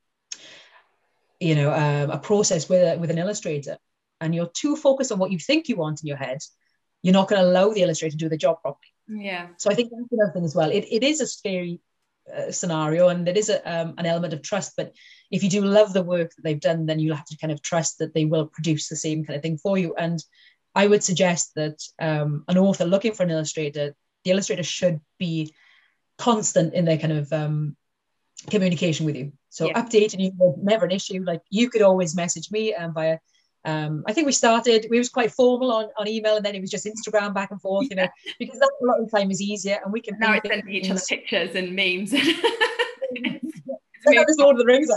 you know um, a process with a, with an illustrator and you're too focused on what you think you want in your head, you're not going to allow the illustrator to do the job properly. Yeah. So I think that's another thing as well. It, it is a scary uh, scenario and there is a, um, an element of trust but if you do love the work that they've done then you'll have to kind of trust that they will produce the same kind of thing for you and i would suggest that um, an author looking for an illustrator the illustrator should be constant in their kind of um, communication with you so yeah. updating you never an issue like you could always message me um, via um, I think we started, we was quite formal on, on email and then it was just Instagram back and forth, you know, because that a lot of the time is easier and we can now it's sending each other pictures and memes. That's Lord of the Rings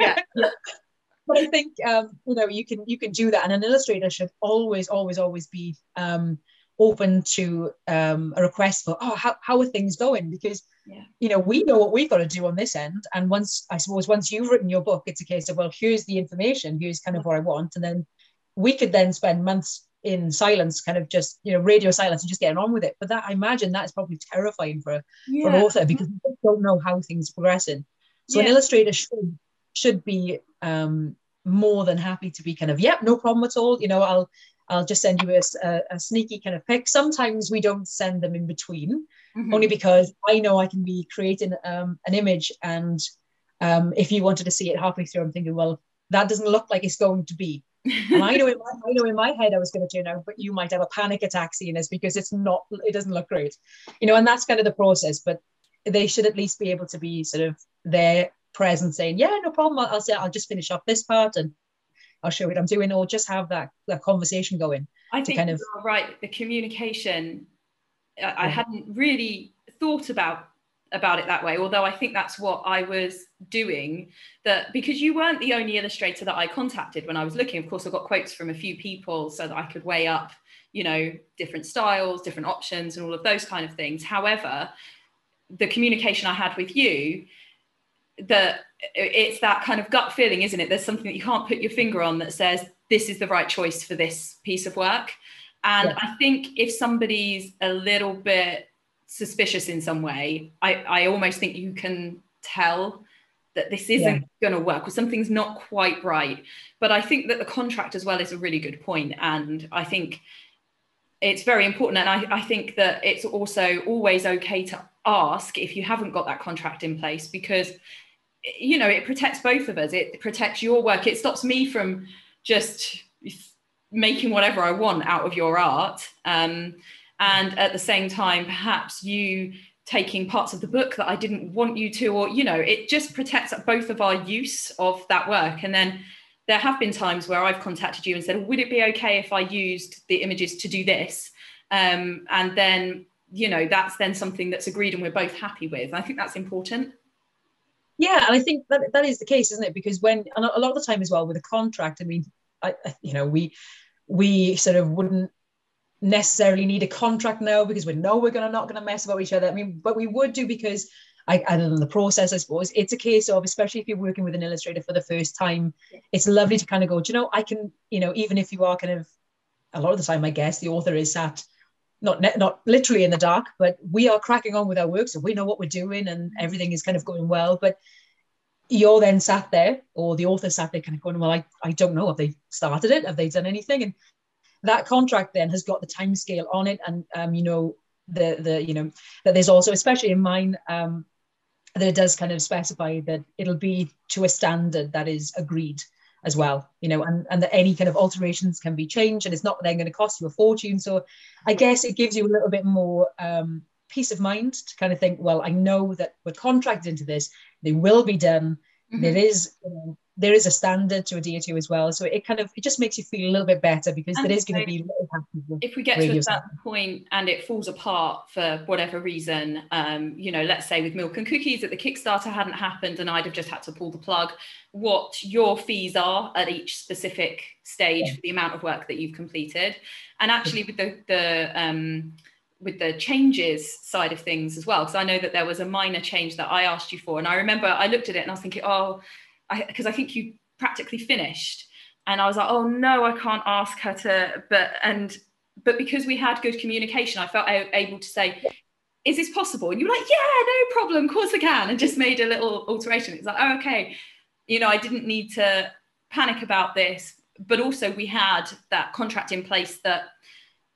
yeah. yeah. But I think um, you know you can you can do that, and an illustrator should always, always, always be um, open to um, a request for oh how, how are things going because yeah. you know we know what we've got to do on this end and once i suppose once you've written your book it's a case of well here's the information here's kind of what i want and then we could then spend months in silence kind of just you know radio silence and just getting on with it but that i imagine that is probably terrifying for, yeah. for an author because you don't know how things are progressing so yeah. an illustrator should should be um more than happy to be kind of yep yeah, no problem at all you know i'll I'll just send you a, a, a, sneaky kind of pic. Sometimes we don't send them in between, mm-hmm. only because I know I can be creating um, an image, and um, if you wanted to see it halfway through, I'm thinking, well, that doesn't look like it's going to be. and I know in my, I know in my head I was going to turn out, but you might have a panic attack seeing this because it's not, it doesn't look great, you know. And that's kind of the process. But they should at least be able to be sort of there, present, saying, yeah, no problem. I'll, I'll say I'll just finish up this part and I'll show what I'm doing, or just have that, that conversation going. I think kind of right. The communication, I. I hadn't really thought about about it that way although i think that's what i was doing that because you weren't the only illustrator that i contacted when i was looking of course i got quotes from a few people so that i could weigh up you know different styles different options and all of those kind of things however the communication i had with you that it's that kind of gut feeling, isn't it? There's something that you can't put your finger on that says this is the right choice for this piece of work. And yeah. I think if somebody's a little bit suspicious in some way, I, I almost think you can tell that this isn't yeah. going to work or something's not quite right. But I think that the contract as well is a really good point, and I think it's very important. And I, I think that it's also always okay to ask if you haven't got that contract in place because you know it protects both of us. It protects your work. It stops me from just making whatever I want out of your art. Um, and at the same time, perhaps you taking parts of the book that I didn't want you to, or, you know, it just protects both of our use of that work. And then there have been times where I've contacted you and said, would it be okay if I used the images to do this? Um, and then, you know, that's then something that's agreed and we're both happy with. I think that's important. Yeah, and I think that that is the case, isn't it? Because when a lot of the time as well with a contract, I mean, I, you know, we we sort of wouldn't necessarily need a contract now because we know we're gonna not gonna mess about each other. I mean, but we would do because I, other than the process, I suppose it's a case of, especially if you're working with an illustrator for the first time, it's lovely to kind of go, do you know, I can, you know, even if you are kind of, a lot of the time, I guess the author is sat not not literally in the dark, but we are cracking on with our work, so we know what we're doing and mm. everything is kind of going well. But you're then sat there, or the author sat there, kind of going, "Well, I, I don't know. Have they started it? Have they done anything?" And that contract then has got the time scale on it and um, you know the the you know that there's also especially in mine um, that it does kind of specify that it'll be to a standard that is agreed as well you know and, and that any kind of alterations can be changed and it's not then going to cost you a fortune so i guess it gives you a little bit more um, peace of mind to kind of think well i know that we're contracted into this they will be done mm-hmm. there is you know, there is a standard to adhere to as well. So it kind of it just makes you feel a little bit better because and there is going to be if we get to that point and it falls apart for whatever reason, um, you know, let's say with milk and cookies that the Kickstarter hadn't happened and I'd have just had to pull the plug. What your fees are at each specific stage yeah. for the amount of work that you've completed, and actually with the the um, with the changes side of things as well because i know that there was a minor change that i asked you for and i remember i looked at it and i was thinking oh because I, I think you practically finished and i was like oh no i can't ask her to but and but because we had good communication i felt able to say is this possible? And you were like yeah no problem of course i can and just made a little alteration. It's like oh okay you know i didn't need to panic about this but also we had that contract in place that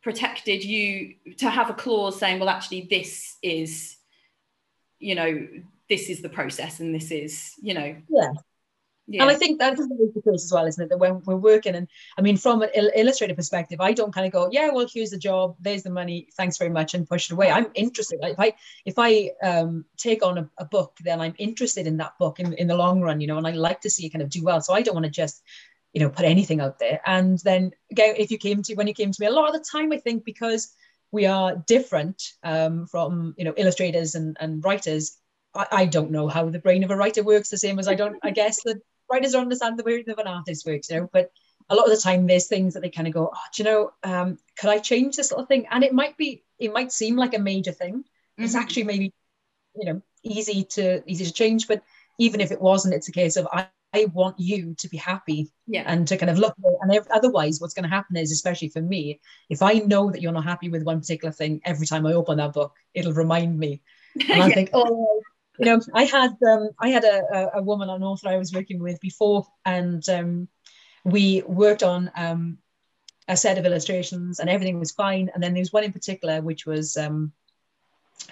protected you to have a clause saying well actually this is you know this is the process and this is you know yeah yeah. And I think that's the case as well, isn't it? That when we're working, and I mean, from an illustrator perspective, I don't kind of go, yeah, well, here's the job, there's the money, thanks very much, and push it away. I'm interested. If I if I um, take on a, a, book, then I'm interested in that book in, in the long run, you know, and I like to see it kind of do well. So I don't want to just, you know, put anything out there. And then again, if you came to when you came to me, a lot of the time, I think because we are different um, from you know illustrators and, and writers I, I, don't know how the brain of a writer works the same as I don't I guess that writers don't understand the way of an artist works, you know. But a lot of the time, there's things that they kind of go, oh, do you know, um, could I change this little thing? And it might be, it might seem like a major thing. Mm-hmm. It's actually maybe, you know, easy to easy to change. But even if it wasn't, it's a case of I, I want you to be happy yeah. and to kind of look. And if, otherwise, what's going to happen is, especially for me, if I know that you're not happy with one particular thing, every time I open that book, it'll remind me. And I yeah. think, oh, you know, I had um, I had a, a woman, an author I was working with before, and um, we worked on um, a set of illustrations, and everything was fine. And then there was one in particular, which was um,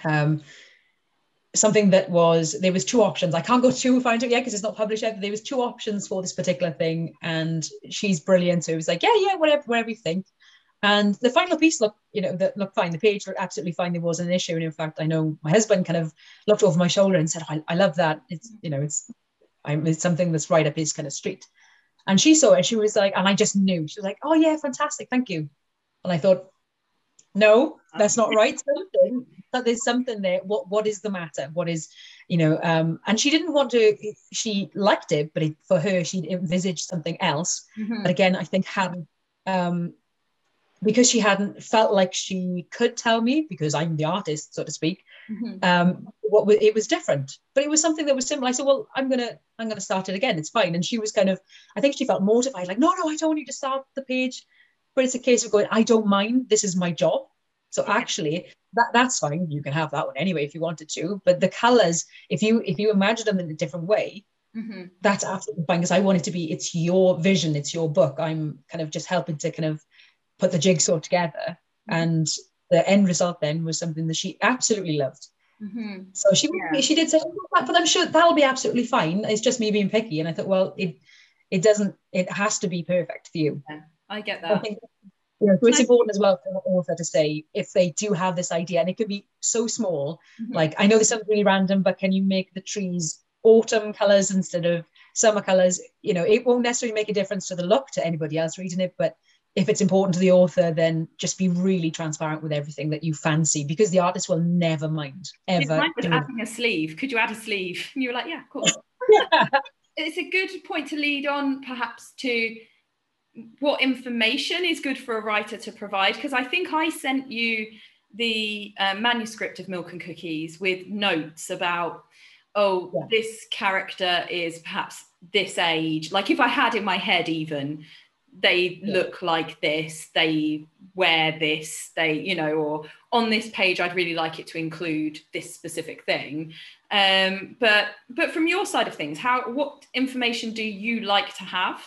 um, something that was there was two options. I can't go too far into it yet because it's not published yet. But there was two options for this particular thing, and she's brilliant. So it was like, yeah, yeah, whatever, whatever you think. And the final piece looked, you know, that looked fine. The page looked absolutely fine. There wasn't an issue. And in fact, I know my husband kind of looked over my shoulder and said, I, I love that. It's, you know, it's, I'm, it's something that's right up his kind of street. And she saw it. She was like, and I just knew. She was like, oh, yeah, fantastic. Thank you. And I thought, no, that's not um, right. But there's something there. What what is the matter? What is, you know? Um, and she didn't want to. She liked it, but it, for her, she envisaged something else. Mm-hmm. But again, I think had um, because she hadn't felt like she could tell me because I'm the artist, so to speak. Mm-hmm. Um, what it was different, but it was something that was similar. I said, "Well, I'm gonna, I'm gonna start it again. It's fine." And she was kind of, I think she felt mortified, like, "No, no, I don't want you to start the page." But it's a case of going, "I don't mind. This is my job." So actually, that that's fine. You can have that one anyway if you wanted to. But the colors, if you if you imagine them in a different way, mm-hmm. that's absolutely fine because I want it to be it's your vision, it's your book. I'm kind of just helping to kind of put the jigsaw together. Mm-hmm. And the end result then was something that she absolutely loved. Mm-hmm. So she yeah. she did say, but I'm sure that'll be absolutely fine. It's just me being picky. And I thought, well, it it doesn't. It has to be perfect for you. Yeah, I get that. I think, know, so it's important as well for the author to say if they do have this idea, and it could be so small. Mm-hmm. Like I know this sounds really random, but can you make the trees autumn colors instead of summer colors? You know, it won't necessarily make a difference to the look to anybody else reading it, but if it's important to the author, then just be really transparent with everything that you fancy because the artist will never mind ever. Mine was adding a sleeve. Could you add a sleeve? And you were like, yeah, of course. yeah. It's a good point to lead on, perhaps, to what information is good for a writer to provide. Because I think I sent you the uh, manuscript of Milk and Cookies with notes about, oh, yeah. this character is perhaps this age. Like if I had in my head, even they yeah. look like this they wear this they you know or on this page i'd really like it to include this specific thing um, but but from your side of things how what information do you like to have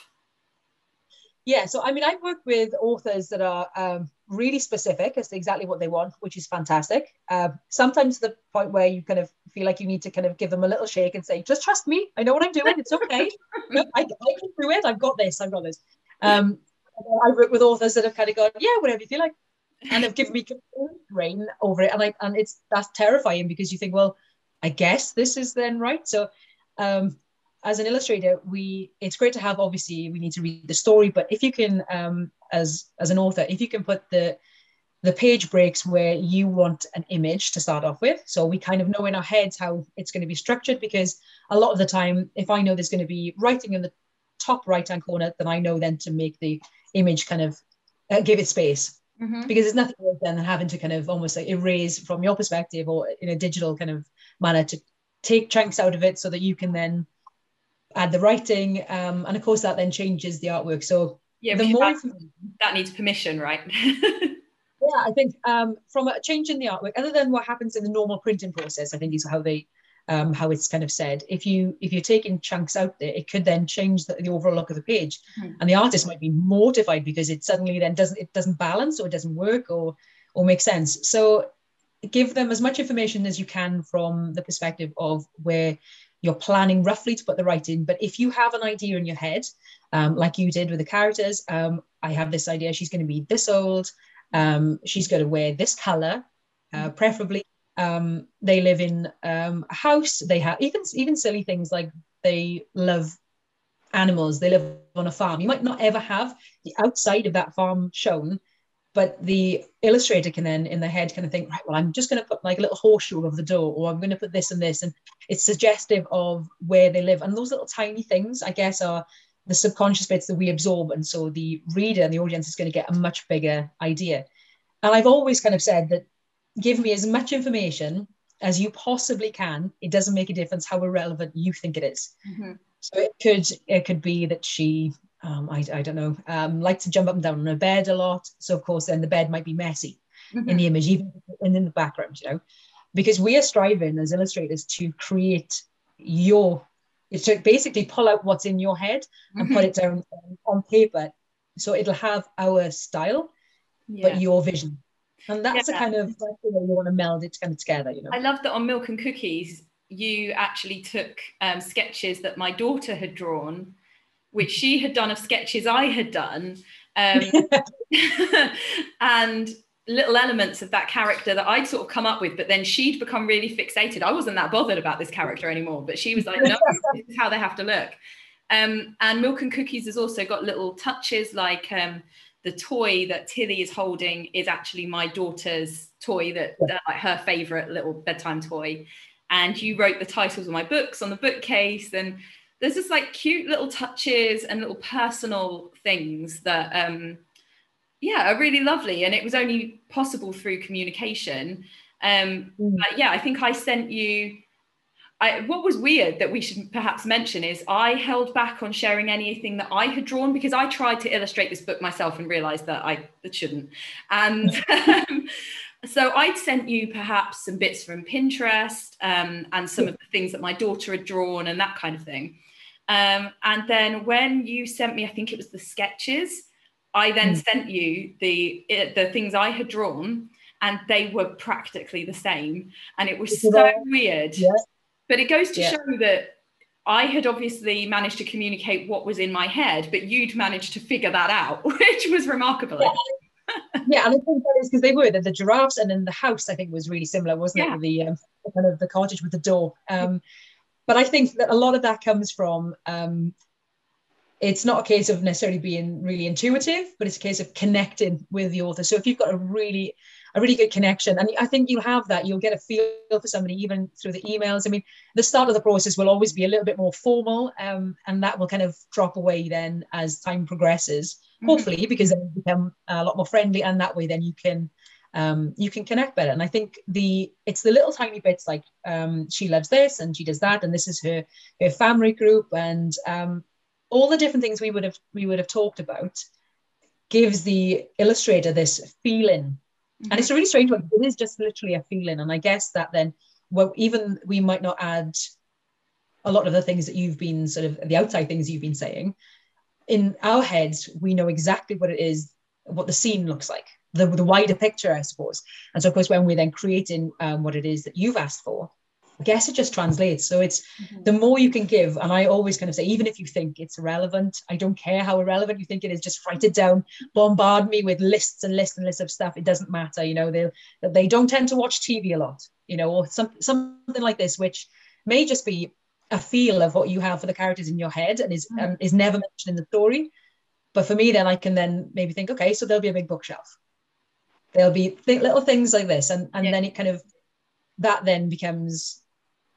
yeah so i mean i work with authors that are um, really specific as to exactly what they want which is fantastic. Uh, sometimes the point where you kind of feel like you need to kind of give them a little shake and say just trust me. I know what i'm doing. It's okay. I, I can do it. I've got this. I've got this. Um, I work with authors that have kind of gone, yeah, whatever you feel like, and have given me reign over it, and I and it's that's terrifying because you think, well, I guess this is then right. So, um, as an illustrator, we it's great to have. Obviously, we need to read the story, but if you can, um, as as an author, if you can put the the page breaks where you want an image to start off with. So we kind of know in our heads how it's going to be structured because a lot of the time, if I know there's going to be writing in the top right hand corner, then I know then to make the image kind of uh, give it space. Mm-hmm. Because there's nothing worse than having to kind of almost like erase from your perspective or in a digital kind of manner to take chunks out of it so that you can then add the writing. Um, and of course, that then changes the artwork. So yeah, the more that, needs permission, right? yeah, I think um, from a change in the artwork, other than what happens in the normal printing process, I think is how they um, how it's kind of said. If you if you're taking chunks out there, it could then change the, the overall look of the page, mm. and the artist might be mortified because it suddenly then doesn't it doesn't balance or it doesn't work or or make sense. So give them as much information as you can from the perspective of where you're planning roughly to put the right in. But if you have an idea in your head, um, like you did with the characters, um, I have this idea. She's going to be this old. Um, she's going to wear this color, uh, hmm. preferably um, they live in um, a house. They have even even silly things like they love animals. They live on a farm. You might not ever have the outside of that farm shown, but the illustrator can then in their head kind of think, right, well, I'm just going to put like a little horseshoe over the door, or I'm going to put this and this, and it's suggestive of where they live. And those little tiny things, I guess, are the subconscious bits that we absorb, and so the reader and the audience is going to get a much bigger idea. And I've always kind of said that give me as much information as you possibly can. It doesn't make a difference how irrelevant you think it is. Mm-hmm. So it could it could be that she um, I, I don't know um, likes to jump up and down on her bed a lot. So of course then the bed might be messy mm-hmm. in the image, even in the background, you know, because we are striving as illustrators to create your it's to basically pull out what's in your head and mm-hmm. put it down on paper so it'll have our style yeah. but your vision and that's yeah. a kind of like, you, know, you want to meld it kind of together you know i love that on milk and cookies you actually took um, sketches that my daughter had drawn which she had done of sketches i had done um, and little elements of that character that I'd sort of come up with, but then she'd become really fixated. I wasn't that bothered about this character anymore, but she was like, no, this is how they have to look. Um, and Milk and Cookies has also got little touches like um, the toy that Tilly is holding is actually my daughter's toy that, that like her favorite little bedtime toy. And you wrote the titles of my books on the bookcase. And there's just like cute little touches and little personal things that, um, yeah, are really lovely. And it was only possible through communication. Um, mm. But yeah, I think I sent you I, what was weird that we should perhaps mention is I held back on sharing anything that I had drawn because I tried to illustrate this book myself and realized that I that shouldn't. And um, so I'd sent you perhaps some bits from Pinterest um, and some of the things that my daughter had drawn and that kind of thing. Um, and then when you sent me, I think it was the sketches, I then mm. sent you the the things I had drawn, and they were practically the same. And it was so weird. Yeah. But it goes to yeah. show that I had obviously managed to communicate what was in my head, but you'd managed to figure that out, which was remarkable. Yeah, yeah and I think that is because they were the, the, giraffes, and then the house I think was really similar, wasn't yeah. it? The um, kind of the cottage with the door. Um, but I think that a lot of that comes from um, it's not a case of necessarily being really intuitive, but it's a case of connecting with the author. So if you've got a really a really good connection, and I think you'll have that, you'll get a feel for somebody even through the emails. I mean, the start of the process will always be a little bit more formal, um, and that will kind of drop away then as time progresses. Mm-hmm. Hopefully, because then you become a lot more friendly, and that way then you can um, you can connect better. And I think the it's the little tiny bits like um, she loves this and she does that, and this is her her family group, and um, all the different things we would have we would have talked about gives the illustrator this feeling. Mm-hmm. And it's a really strange one. It is just literally a feeling. And I guess that then well, even we might not add a lot of the things that you've been sort of the outside things you've been saying. In our heads, we know exactly what it is, what the scene looks like the, the wider picture, I suppose. And so, of course, when we're then creating um, what it is that you've asked for, I guess it just translates. So it's mm-hmm. the more you can give. And I always kind of say, even if you think it's irrelevant, I don't care how irrelevant you think it is, just write it down, bombard me with lists and lists and lists of stuff. It doesn't matter. You know, they they don't tend to watch TV a lot, you know, or some, something like this, which may just be a feel of what you have for the characters in your head and is mm-hmm. um, is never mentioned in the story. But for me, then I can then maybe think, okay, so there'll be a big bookshelf there'll be th- little things like this and and yeah. then it kind of that then becomes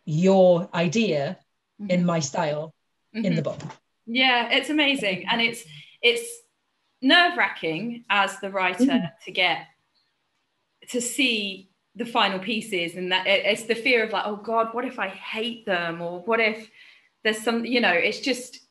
your idea mm-hmm. in my style mm-hmm. in the mm-hmm. book yeah it's amazing and it's it's nerve-wracking as the writer mm-hmm. to get to see the final pieces and that it's the fear of like oh god what if i hate them or what if there's some you know it's just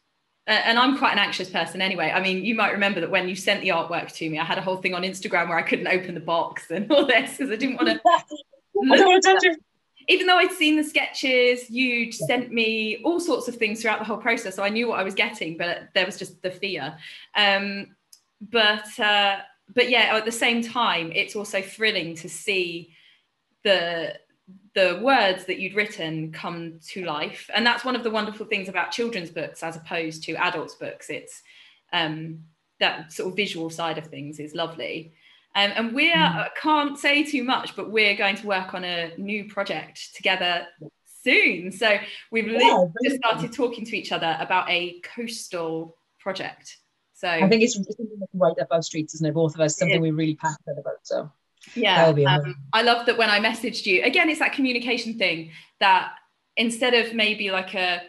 and I'm quite an anxious person anyway. I mean, you might remember that when you sent the artwork to me, I had a whole thing on Instagram where I couldn't open the box and all this because I didn't want to. I don't want to touch it. Even though I'd seen the sketches, you'd sent me all sorts of things throughout the whole process, so I knew what I was getting, but there was just the fear. Um, but uh, but yeah, at the same time, it's also thrilling to see the the words that you'd written come to life. And that's one of the wonderful things about children's books as opposed to adults books. It's um, that sort of visual side of things is lovely. Um, and we mm. can't say too much but we're going to work on a new project together soon. So we've yeah, just started talking to each other about a coastal project. So i think it's, right up our streets isn't it? Both of us something we're really passionate about so yeah um, i love that when i messaged you again it's that communication thing that instead of maybe like a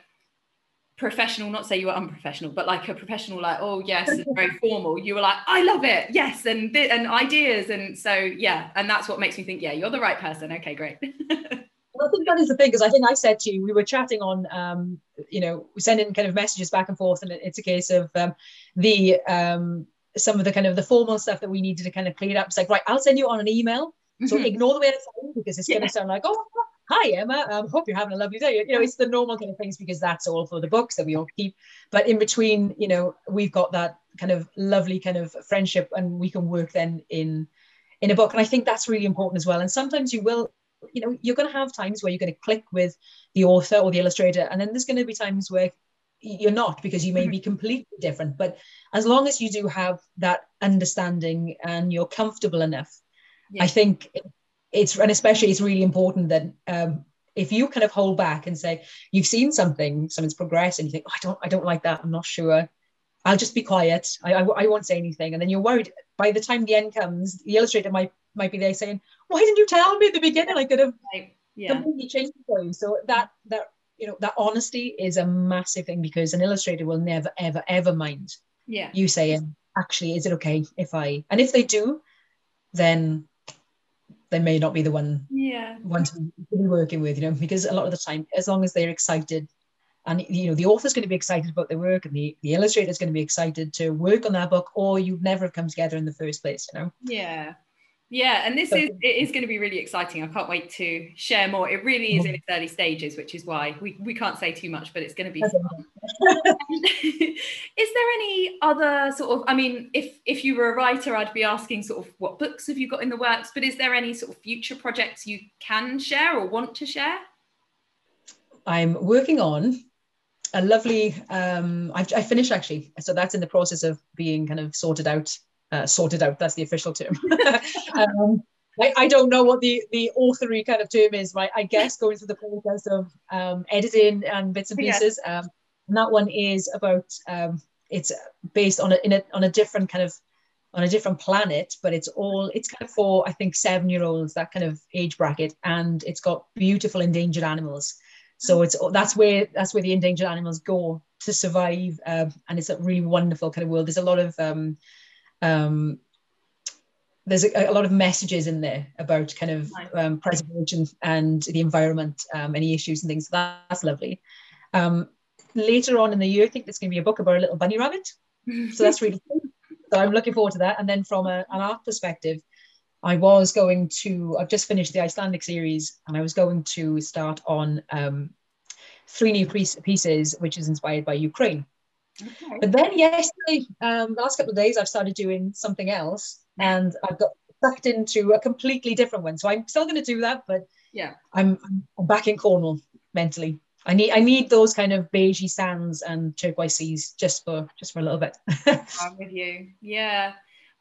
professional not say you were unprofessional but like a professional like oh yes very formal you were like i love it yes and and ideas and so yeah and that's what makes me think yeah you're the right person. Okay great. Well, I think that is the thing because I think I said to you we were chatting on um, you know sending kind of messages back and forth and it's a case of um, the um, some of the kind of the formal stuff that we needed to kind of clean up. It's like, right, I'll send you on an email. So mm-hmm. ignore the way it's sounds because it's yeah. going to sound like, oh, hi Emma, um, hope you're having a lovely day. You know, it's the normal kind of things because that's all for the books that we all keep. But in between, you know, we've got that kind of lovely kind of friendship, and we can work then in in a book. And I think that's really important as well. And sometimes you will, you know, you're going to have times where you're going to click with the author or the illustrator, and then there's going to be times where you're not because you may mm-hmm. be completely different but as long as you do have that understanding and you're comfortable enough yeah. i think it's and especially it's really important that um, if you kind of hold back and say you've seen something someone's progressed and you think oh, i don't i don't like that i'm not sure i'll just be quiet I, I, I won't say anything and then you're worried by the time the end comes the illustrator might might be there saying why didn't you tell me at the beginning i could have right. yeah. completely changed for you so that that you know that honesty is a massive thing because an illustrator will never ever ever mind yeah. you saying actually is it okay if i and if they do then they may not be the one yeah. one to be working with you know because a lot of the time as long as they're excited and you know the author's going to be excited about their work and the, the illustrator's going to be excited to work on that book or you'd never have come together in the first place you know? Yeah Yeah, and this is it is going to be really exciting. I can't wait to share more. It really is in its early stages, which is why we, we can't say too much, but it's going to be fun. is there any other sort of I mean, if if you were a writer, I'd be asking sort of what books have you got in the works, but is there any sort of future projects you can share or want to share? I'm working on a lovely um I, I finished actually so that's in the process of being kind of sorted out uh, sorted out. That's the official term. um, I, I, don't know what the the authory kind of term is. Right, I guess going through the process of um, editing and bits and pieces. Yeah. Um, and that one is about. Um, it's based on a, in a on a different kind of on a different planet, but it's all it's kind of for I think seven year olds that kind of age bracket, and it's got beautiful endangered animals. So it's that's where that's where the endangered animals go to survive, um, and it's a really wonderful kind of world. There's a lot of um, um, there's a, a, lot of messages in there about kind of um, preservation and the environment, um, any issues and things. So that's lovely. Um, later on in the year, I think there's going to be a book about a little bunny rabbit. So that's really cool. So I'm looking forward to that. And then from a, an art perspective, I was going to, I've just finished the Icelandic series and I was going to start on um, three new pieces, which is inspired by Ukraine. Okay. But then yesterday, um, the last couple of days, I've started doing something else, and I've got sucked into a completely different one. So I'm still going to do that, but yeah, I'm, I'm back in Cornwall mentally. I need I need those kind of beigey sands and turquoise seas just for just for a little bit. I'm with you. Yeah.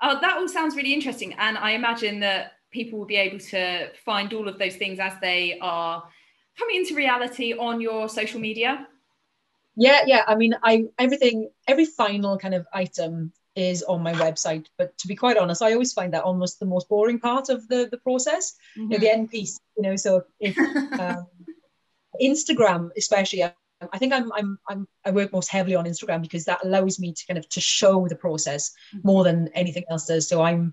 Oh, that all sounds really interesting, and I imagine that people will be able to find all of those things as they are coming into reality on your social media yeah yeah i mean i everything every final kind of item is on my website but to be quite honest i always find that almost the most boring part of the the process mm-hmm. you know, the end piece you know so if um, instagram especially I think I'm, I'm I'm I work most heavily on Instagram because that allows me to kind of to show the process mm-hmm. more than anything else does. So I'm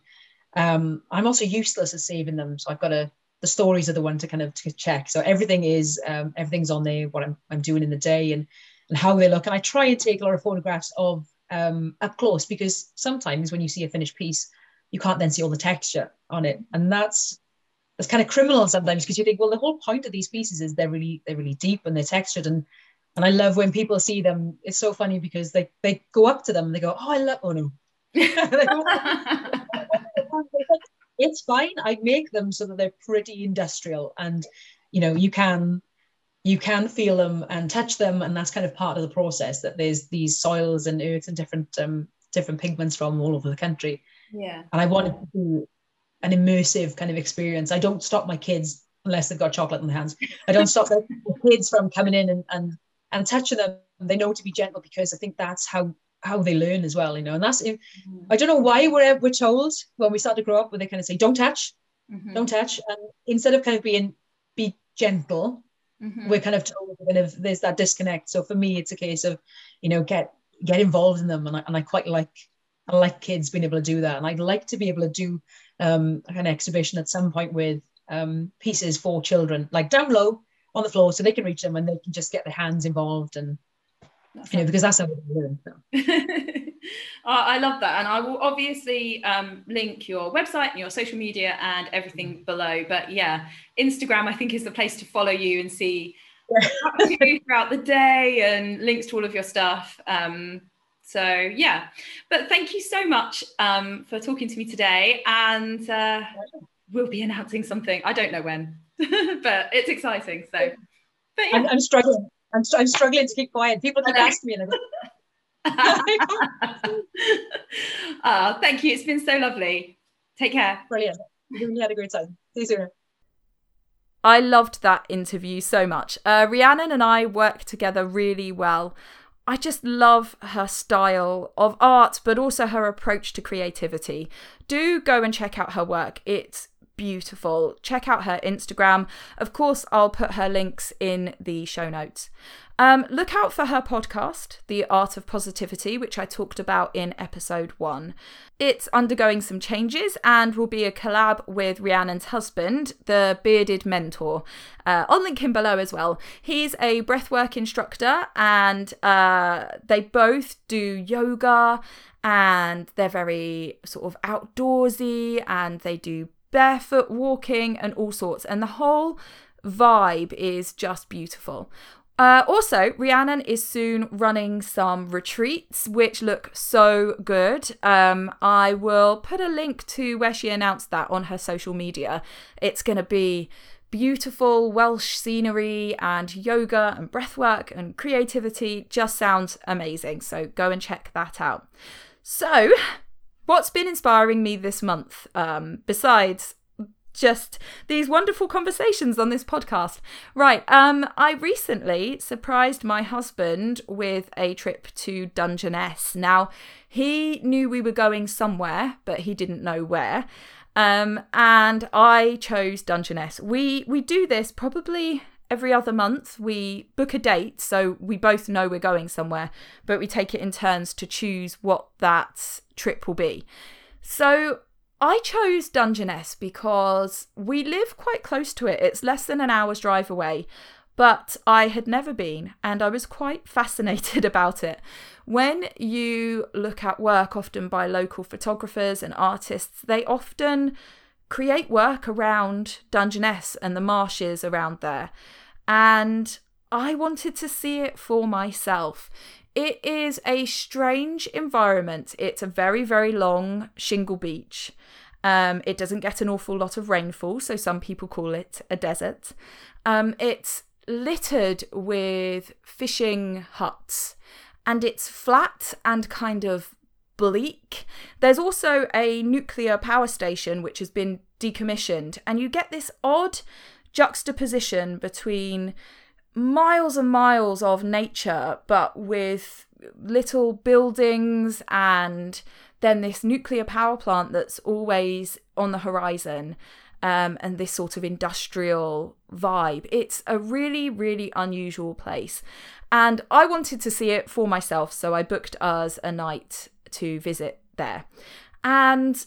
um I'm also useless at saving them. So I've got a the stories are the one to kind of to check. So everything is um, everything's on there. What I'm I'm doing in the day and and how they look. And I try and take a lot of photographs of um, up close because sometimes when you see a finished piece, you can't then see all the texture on it, and that's that's kind of criminal sometimes because you think, well, the whole point of these pieces is they're really they're really deep and they're textured and and I love when people see them. It's so funny because they they go up to them and they go, oh, I love, oh no. it's fine. I make them so that they're pretty industrial and you know you can you can feel them and touch them and that's kind of part of the process that there's these soils and earths and different um, different pigments from all over the country. Yeah. And i wanted to do an immersive kind of experience. I don't stop my kids unless they've got chocolate in their hands. I don't stop the kids from coming in and, and and touching them. They know to be gentle because i think that's how how they learn as well you know? And that's mm-hmm. i don't know why we're, we're told when we start to grow up where they kind of say don't touch. Mm-hmm. don't touch. And instead of kind of being be gentle mm-hmm. we're kind of told kind of there's that disconnect. So for me, it's a case of, you know, get get involved in them, and I, and I quite like I like kids being able to do that, and I'd like to be able to do um, an exhibition at some point with um, pieces for children, like down low on the floor, so they can reach them and they can just get their hands involved and you know because that's how we learn. I love that, and I will obviously um, link your website and your social media and everything mm-hmm. below. But yeah, Instagram I think is the place to follow you and see you throughout the day and links to all of your stuff. Um, so yeah, but thank you so much um, for talking to me today, and uh, we'll be announcing something. I don't know when, but it's exciting. So, but yeah. I'm, I'm struggling. I'm, I'm struggling to keep quiet. People keep asking me, and oh, thank you. It's been so lovely. Take care. Brilliant. You really had a great time. See you soon. I loved that interview so much. Uh, Rhiannon and I work together really well. I just love her style of art, but also her approach to creativity. Do go and check out her work. It's beautiful. Check out her Instagram. Of course, I'll put her links in the show notes. Um, look out for her podcast, The Art of Positivity, which I talked about in episode one. It's undergoing some changes and will be a collab with Rhiannon's husband, the bearded mentor. Uh, I'll link him below as well. He's a breathwork instructor and uh, they both do yoga and they're very sort of outdoorsy and they do barefoot walking and all sorts. And the whole vibe is just beautiful. Uh, also, Rhiannon is soon running some retreats, which look so good. Um, I will put a link to where she announced that on her social media. It's going to be beautiful Welsh scenery and yoga and breathwork and creativity. Just sounds amazing. So go and check that out. So, what's been inspiring me this month, um, besides just these wonderful conversations on this podcast. Right, um I recently surprised my husband with a trip to Dungeness. Now, he knew we were going somewhere, but he didn't know where. Um and I chose Dungeness. We we do this probably every other month. We book a date so we both know we're going somewhere, but we take it in turns to choose what that trip will be. So I chose Dungeness because we live quite close to it. It's less than an hour's drive away, but I had never been and I was quite fascinated about it. When you look at work often by local photographers and artists, they often create work around Dungeness and the marshes around there. And I wanted to see it for myself. It is a strange environment. It's a very, very long shingle beach. Um, it doesn't get an awful lot of rainfall, so some people call it a desert. Um, it's littered with fishing huts and it's flat and kind of bleak. There's also a nuclear power station which has been decommissioned, and you get this odd juxtaposition between miles and miles of nature, but with little buildings and then this nuclear power plant that's always on the horizon. Um, and this sort of industrial vibe. It's a really, really unusual place. And I wanted to see it for myself, so I booked us a night to visit there. And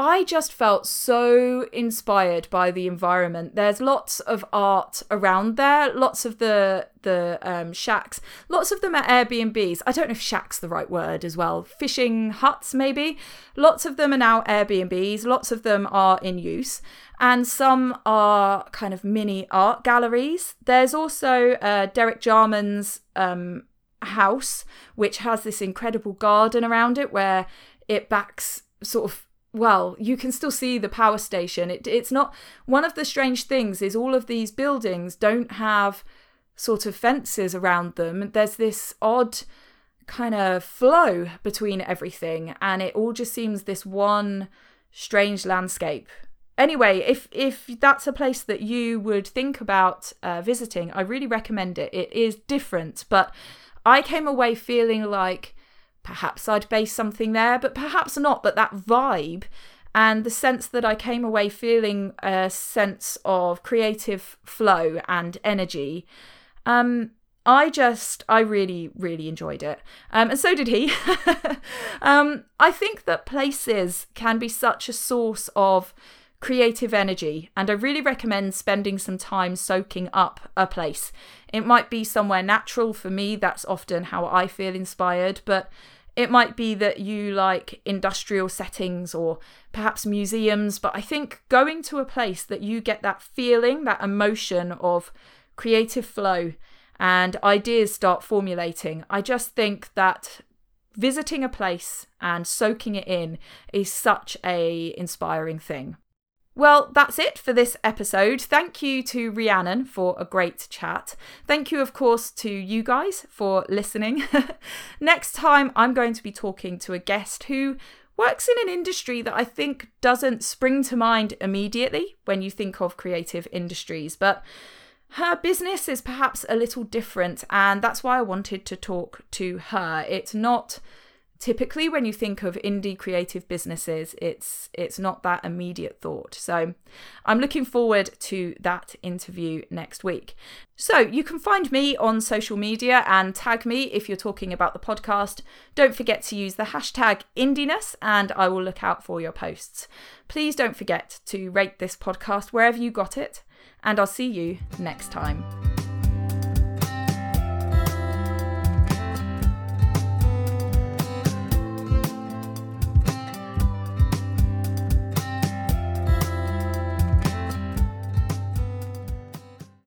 I just felt so inspired by the environment. There's lots of art around there, lots of the the um, shacks, lots of them are Airbnbs. I don't know if shack's the right word as well. Fishing huts, maybe. Lots of them are now Airbnbs. Lots of them are in use, and some are kind of mini art galleries. There's also uh, Derek Jarman's um, house, which has this incredible garden around it where it backs sort of well, you can still see the power station. It, it's not one of the strange things is all of these buildings don't have sort of fences around them. There's this odd kind of flow between everything, and it all just seems this one strange landscape. Anyway, if if that's a place that you would think about uh, visiting, I really recommend it. It is different, but I came away feeling like perhaps I'd base something there, but perhaps not. But that vibe and the sense that I came away feeling a sense of creative flow and energy. Um, I just, I really, really enjoyed it. Um, and so did he. um, I think that places can be such a source of creative energy, and I really recommend spending some time soaking up a place. It might be somewhere natural for me, that's often how I feel inspired, but it might be that you like industrial settings or perhaps museums, but I think going to a place that you get that feeling, that emotion of creative flow and ideas start formulating. I just think that visiting a place and soaking it in is such a inspiring thing. Well, that's it for this episode. Thank you to Rhiannon for a great chat. Thank you, of course, to you guys for listening. Next time, I'm going to be talking to a guest who works in an industry that I think doesn't spring to mind immediately when you think of creative industries, but her business is perhaps a little different, and that's why I wanted to talk to her. It's not typically when you think of indie creative businesses it's it's not that immediate thought. So i'm looking forward to that interview next week. So you can find me on social media and tag me if you're talking about the podcast. Don't forget to use the hashtag indiness and i will look out for your posts. Please don't forget to rate this podcast wherever you got it and i'll see you next time